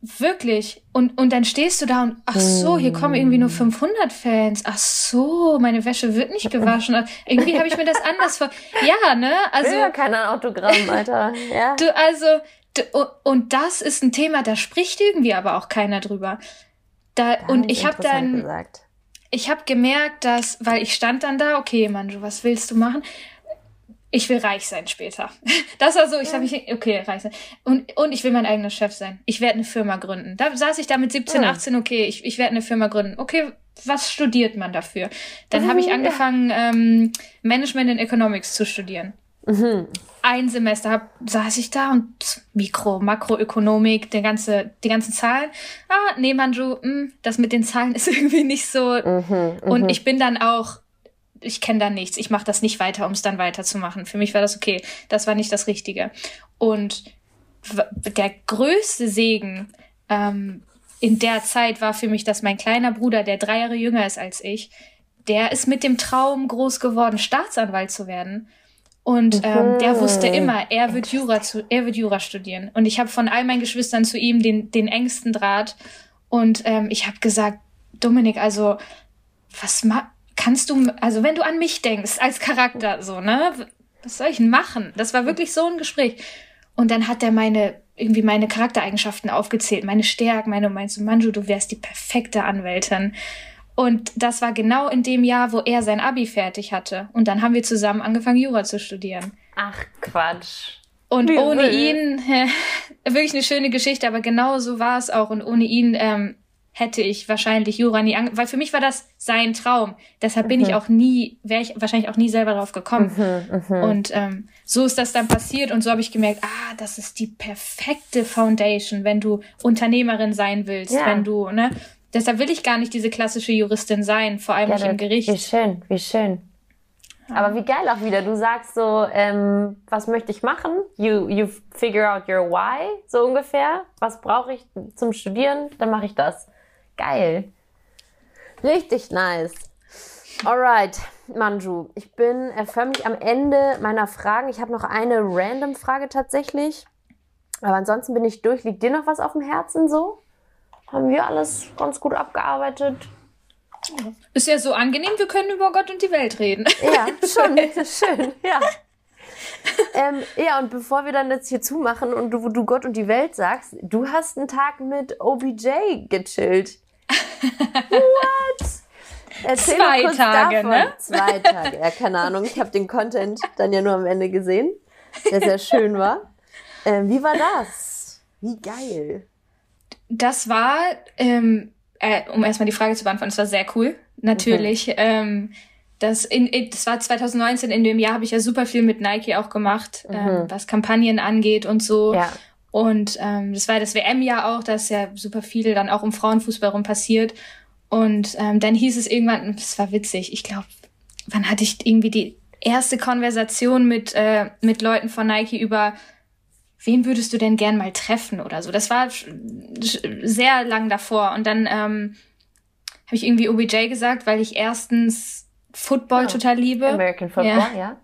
Wirklich. Und, und dann stehst du da und, ach so, hier kommen irgendwie nur 500 Fans. Ach so, meine Wäsche wird nicht gewaschen. irgendwie habe ich mir das anders vor. Ja, ne? Also. Ja, kein Autogramm, Alter. Ja. Du, also, du, und das ist ein Thema, da spricht irgendwie aber auch keiner drüber. Da, und ich habe dann, gesagt. ich habe gemerkt, dass, weil ich stand dann da, okay, Manju, was willst du machen? Ich will reich sein später. Das war so, ich ja. habe mich, okay, reich sein. Und, und ich will mein eigener Chef sein. Ich werde eine Firma gründen. Da saß ich da mit 17, 18, okay, ich, ich werde eine Firma gründen. Okay, was studiert man dafür? Dann mhm, habe ich angefangen, ja. ähm, Management in Economics zu studieren. Mhm. Ein Semester saß ich da und Mikro, Makroökonomik, der ganze, die ganzen Zahlen. Ah, nee, Manju, mh, hm, das mit den Zahlen ist irgendwie nicht so. Mhm, und ich bin dann auch, ich kenne da nichts, ich mache das nicht weiter, um es dann weiterzumachen. Für mich war das okay. Das war nicht das Richtige. Und der größte Segen ähm, in der Zeit war für mich, dass mein kleiner Bruder, der drei Jahre jünger ist als ich, der ist mit dem Traum groß geworden, Staatsanwalt zu werden. Und ähm, der wusste immer, er wird Jura zu, er wird Jura studieren. Und ich habe von all meinen Geschwistern zu ihm den, den engsten Draht. Und ähm, ich habe gesagt, Dominik, also was ma kannst du, also wenn du an mich denkst als Charakter, so ne, was soll ich denn machen? Das war wirklich so ein Gespräch. Und dann hat er meine irgendwie meine Charaktereigenschaften aufgezählt, meine Stärken, meine meinst du, Manju, du wärst die perfekte Anwältin. Und das war genau in dem Jahr, wo er sein Abi fertig hatte. Und dann haben wir zusammen angefangen, Jura zu studieren. Ach, Quatsch. Und Wie ohne will. ihn, wirklich eine schöne Geschichte, aber genau so war es auch. Und ohne ihn ähm, hätte ich wahrscheinlich Jura nie angefangen, weil für mich war das sein Traum. Deshalb bin mhm. ich auch nie, wäre ich wahrscheinlich auch nie selber drauf gekommen. Mhm, mh. Und ähm, so ist das dann passiert und so habe ich gemerkt, ah, das ist die perfekte Foundation, wenn du Unternehmerin sein willst, ja. wenn du, ne? Deshalb will ich gar nicht diese klassische Juristin sein, vor allem ja, nicht im Gericht. Wie schön, wie schön. Aber wie geil auch wieder. Du sagst so, ähm, was möchte ich machen? You, you figure out your why, so ungefähr. Was brauche ich zum Studieren? Dann mache ich das. Geil. Richtig nice. Alright, Manju. Ich bin äh, förmlich am Ende meiner Fragen. Ich habe noch eine random Frage tatsächlich. Aber ansonsten bin ich durch. Liegt dir noch was auf dem Herzen so? Haben wir alles ganz gut abgearbeitet. Ist ja so angenehm, wir können über Gott und die Welt reden. Ja, schon, schön, ja. ähm, ja, und bevor wir dann jetzt hier zumachen und du, du Gott und die Welt sagst, du hast einen Tag mit OBJ gechillt. What? Erzähl Zwei kurz Tage, davon. ne? Zwei Tage, ja, keine Ahnung. Ich habe den Content dann ja nur am Ende gesehen, der sehr schön war. Ähm, wie war das? Wie geil das war, ähm, äh, um erstmal die Frage zu beantworten, das war sehr cool, natürlich. Mhm. Ähm, das, in, in, das war 2019, in dem Jahr habe ich ja super viel mit Nike auch gemacht, mhm. ähm, was Kampagnen angeht und so. Ja. Und ähm, das war das WM-Jahr auch, da ist ja super viel dann auch um Frauenfußball rum passiert. Und ähm, dann hieß es irgendwann, das war witzig, ich glaube, wann hatte ich irgendwie die erste Konversation mit, äh, mit Leuten von Nike über wen würdest du denn gern mal treffen oder so. Das war sehr lang davor. Und dann ähm, habe ich irgendwie OBJ gesagt, weil ich erstens Football oh, total liebe. American Football, ja. ja.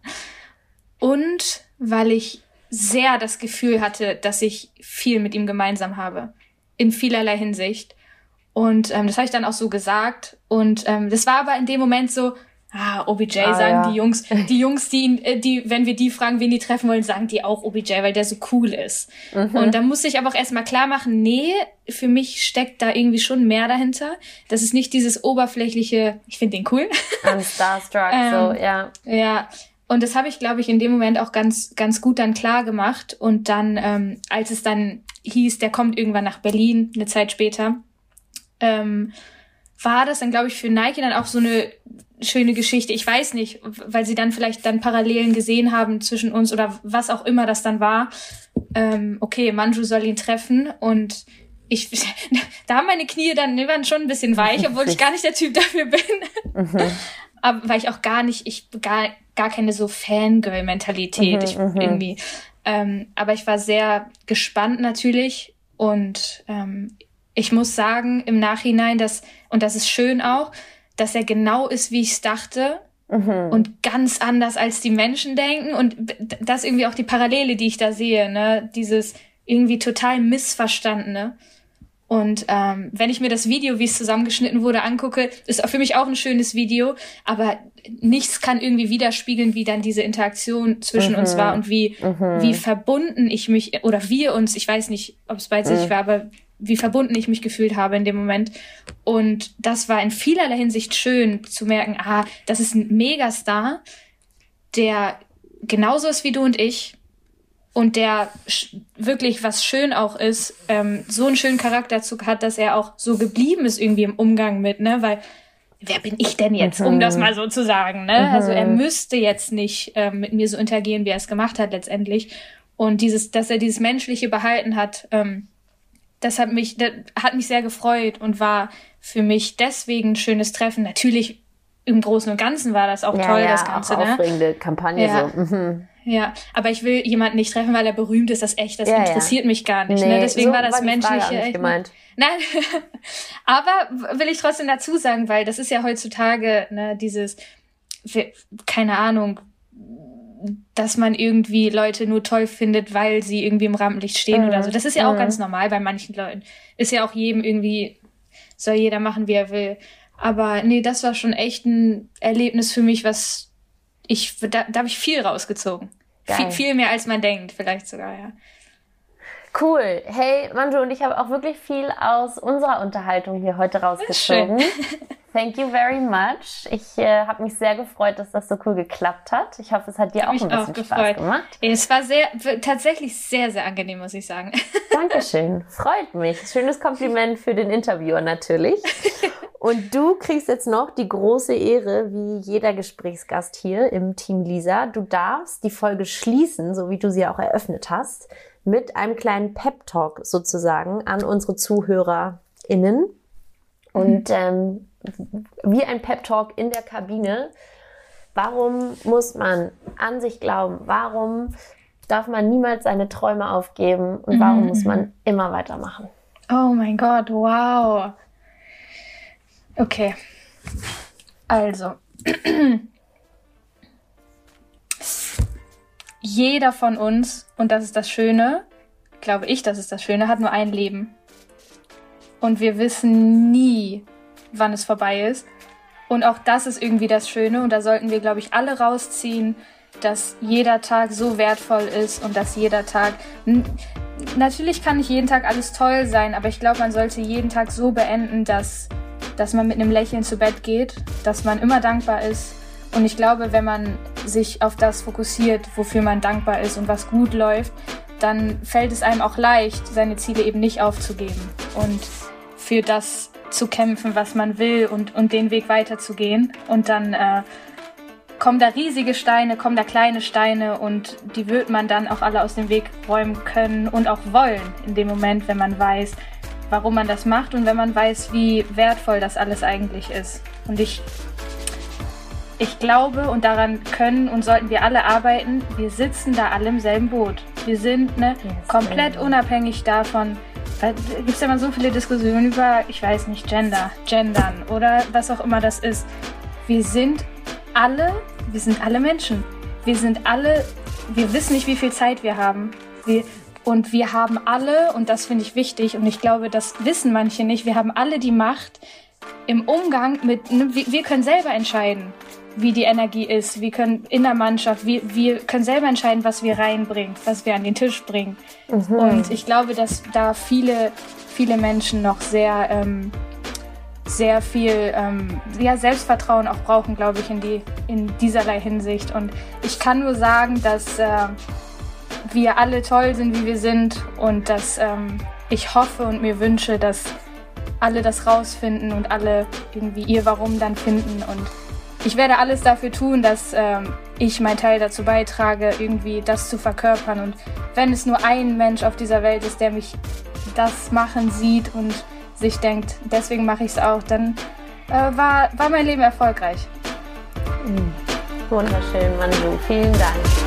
Und weil ich sehr das Gefühl hatte, dass ich viel mit ihm gemeinsam habe. In vielerlei Hinsicht. Und ähm, das habe ich dann auch so gesagt. Und ähm, das war aber in dem Moment so, Ah, OBJ ah, sagen ja. die Jungs. Die Jungs, die, ihn, äh, die, wenn wir die fragen, wen die treffen wollen, sagen die auch OBJ, weil der so cool ist. Mhm. Und da muss ich aber auch erstmal klar machen, nee, für mich steckt da irgendwie schon mehr dahinter. Das ist nicht dieses oberflächliche, ich finde den cool. I'm starstruck, ähm, so, ja. Ja. Und das habe ich, glaube ich, in dem Moment auch ganz, ganz gut dann klar gemacht. Und dann, ähm, als es dann hieß, der kommt irgendwann nach Berlin, eine Zeit später, ähm, war das dann, glaube ich, für Nike dann auch so eine schöne Geschichte. Ich weiß nicht, weil sie dann vielleicht dann Parallelen gesehen haben zwischen uns oder was auch immer das dann war. Ähm, okay, Manju soll ihn treffen und ich, da haben meine Knie dann, die waren schon ein bisschen weich, obwohl ich gar nicht der Typ dafür bin. Mhm. Aber weil ich auch gar nicht, ich gar, gar keine so Fangirl-Mentalität mhm, ich, mhm. irgendwie. Ähm, aber ich war sehr gespannt natürlich und ähm, ich muss sagen im Nachhinein, dass, und das ist schön auch, dass er genau ist, wie ich es dachte. Mhm. Und ganz anders als die Menschen denken. Und das irgendwie auch die Parallele, die ich da sehe, ne? Dieses irgendwie total missverstandene. Und ähm, wenn ich mir das Video, wie es zusammengeschnitten wurde, angucke, ist für mich auch ein schönes Video, aber nichts kann irgendwie widerspiegeln, wie dann diese Interaktion zwischen mhm. uns war und wie, mhm. wie verbunden ich mich oder wir uns, ich weiß nicht, ob es bei sich mhm. war, aber wie verbunden ich mich gefühlt habe in dem Moment. Und das war in vielerlei Hinsicht schön zu merken, ah, das ist ein Megastar, der genauso ist wie du und ich und der wirklich, was schön auch ist, ähm, so einen schönen Charakterzug hat, dass er auch so geblieben ist irgendwie im Umgang mit, ne, weil wer bin ich denn jetzt, mhm. um das mhm. mal so zu sagen, ne? Mhm. Also er müsste jetzt nicht ähm, mit mir so interagieren, wie er es gemacht hat letztendlich. Und dieses, dass er dieses menschliche behalten hat, ähm, das hat mich, das hat mich sehr gefreut und war für mich deswegen ein schönes Treffen. Natürlich im Großen und Ganzen war das auch ja, toll, ja, das Ganze. Auch ne? aufregende Kampagne ja. so. Mhm. Ja, aber ich will jemanden nicht treffen, weil er berühmt ist. Das echt, das ja, interessiert mich gar nicht. Ne? Nee, ne? Deswegen so war das war menschliche. Nicht gemeint. Nein, aber will ich trotzdem dazu sagen, weil das ist ja heutzutage ne, dieses, keine Ahnung, dass man irgendwie Leute nur toll findet, weil sie irgendwie im Rampenlicht stehen mhm. oder so. Das ist ja auch mhm. ganz normal bei manchen Leuten. Ist ja auch jedem irgendwie, soll jeder machen, wie er will. Aber nee, das war schon echt ein Erlebnis für mich, was ich, da, da habe ich viel rausgezogen. Viel, viel mehr als man denkt, vielleicht sogar, ja. Cool. Hey, Manju und ich habe auch wirklich viel aus unserer Unterhaltung hier heute rausgezogen. Thank you very much. Ich äh, habe mich sehr gefreut, dass das so cool geklappt hat. Ich hoffe, es hat dir auch ein bisschen auch Spaß gemacht. Es war sehr, tatsächlich sehr, sehr angenehm, muss ich sagen. Dankeschön. Freut mich. Schönes Kompliment für den Interviewer natürlich. Und du kriegst jetzt noch die große Ehre, wie jeder Gesprächsgast hier im Team Lisa. Du darfst die Folge schließen, so wie du sie auch eröffnet hast, mit einem kleinen Pep-Talk sozusagen an unsere ZuhörerInnen. Und ähm, wie ein Pep-Talk in der Kabine. Warum muss man an sich glauben? Warum darf man niemals seine Träume aufgeben? Und warum mhm. muss man immer weitermachen? Oh mein Gott, wow. Okay. Also. Jeder von uns, und das ist das Schöne, glaube ich, das ist das Schöne, hat nur ein Leben. Und wir wissen nie, wann es vorbei ist. Und auch das ist irgendwie das Schöne. Und da sollten wir, glaube ich, alle rausziehen, dass jeder Tag so wertvoll ist und dass jeder Tag. Natürlich kann nicht jeden Tag alles toll sein, aber ich glaube, man sollte jeden Tag so beenden, dass, dass man mit einem Lächeln zu Bett geht, dass man immer dankbar ist. Und ich glaube, wenn man sich auf das fokussiert, wofür man dankbar ist und was gut läuft, dann fällt es einem auch leicht, seine Ziele eben nicht aufzugeben und für das zu kämpfen, was man will und, und den Weg weiterzugehen. Und dann äh, kommen da riesige Steine, kommen da kleine Steine und die wird man dann auch alle aus dem Weg räumen können und auch wollen in dem Moment, wenn man weiß, warum man das macht und wenn man weiß, wie wertvoll das alles eigentlich ist. Und ich, ich glaube, und daran können und sollten wir alle arbeiten, wir sitzen da alle im selben Boot. Wir sind ne, yes, komplett unabhängig davon, da gibt es ja immer so viele Diskussionen über, ich weiß nicht, Gender, Gendern oder was auch immer das ist. Wir sind alle, wir sind alle Menschen. Wir sind alle, wir wissen nicht, wie viel Zeit wir haben. Wir, und wir haben alle, und das finde ich wichtig, und ich glaube, das wissen manche nicht, wir haben alle die Macht im Umgang mit, ne, wir können selber entscheiden, wie die Energie ist. Wir können in der Mannschaft, wir, wir können selber entscheiden, was wir reinbringen, was wir an den Tisch bringen. Mhm. Und ich glaube, dass da viele, viele Menschen noch sehr, ähm, sehr viel ähm, ja, Selbstvertrauen auch brauchen, glaube ich, in, die, in dieserlei Hinsicht. Und ich kann nur sagen, dass äh, wir alle toll sind, wie wir sind und dass ähm, ich hoffe und mir wünsche, dass alle das rausfinden und alle irgendwie ihr Warum dann finden. Und ich werde alles dafür tun, dass ähm, ich meinen Teil dazu beitrage, irgendwie das zu verkörpern. Und wenn es nur ein Mensch auf dieser Welt ist, der mich das machen sieht und sich denkt, deswegen mache ich es auch, dann äh, war, war mein Leben erfolgreich. Wunderschön, Manju. Vielen Dank.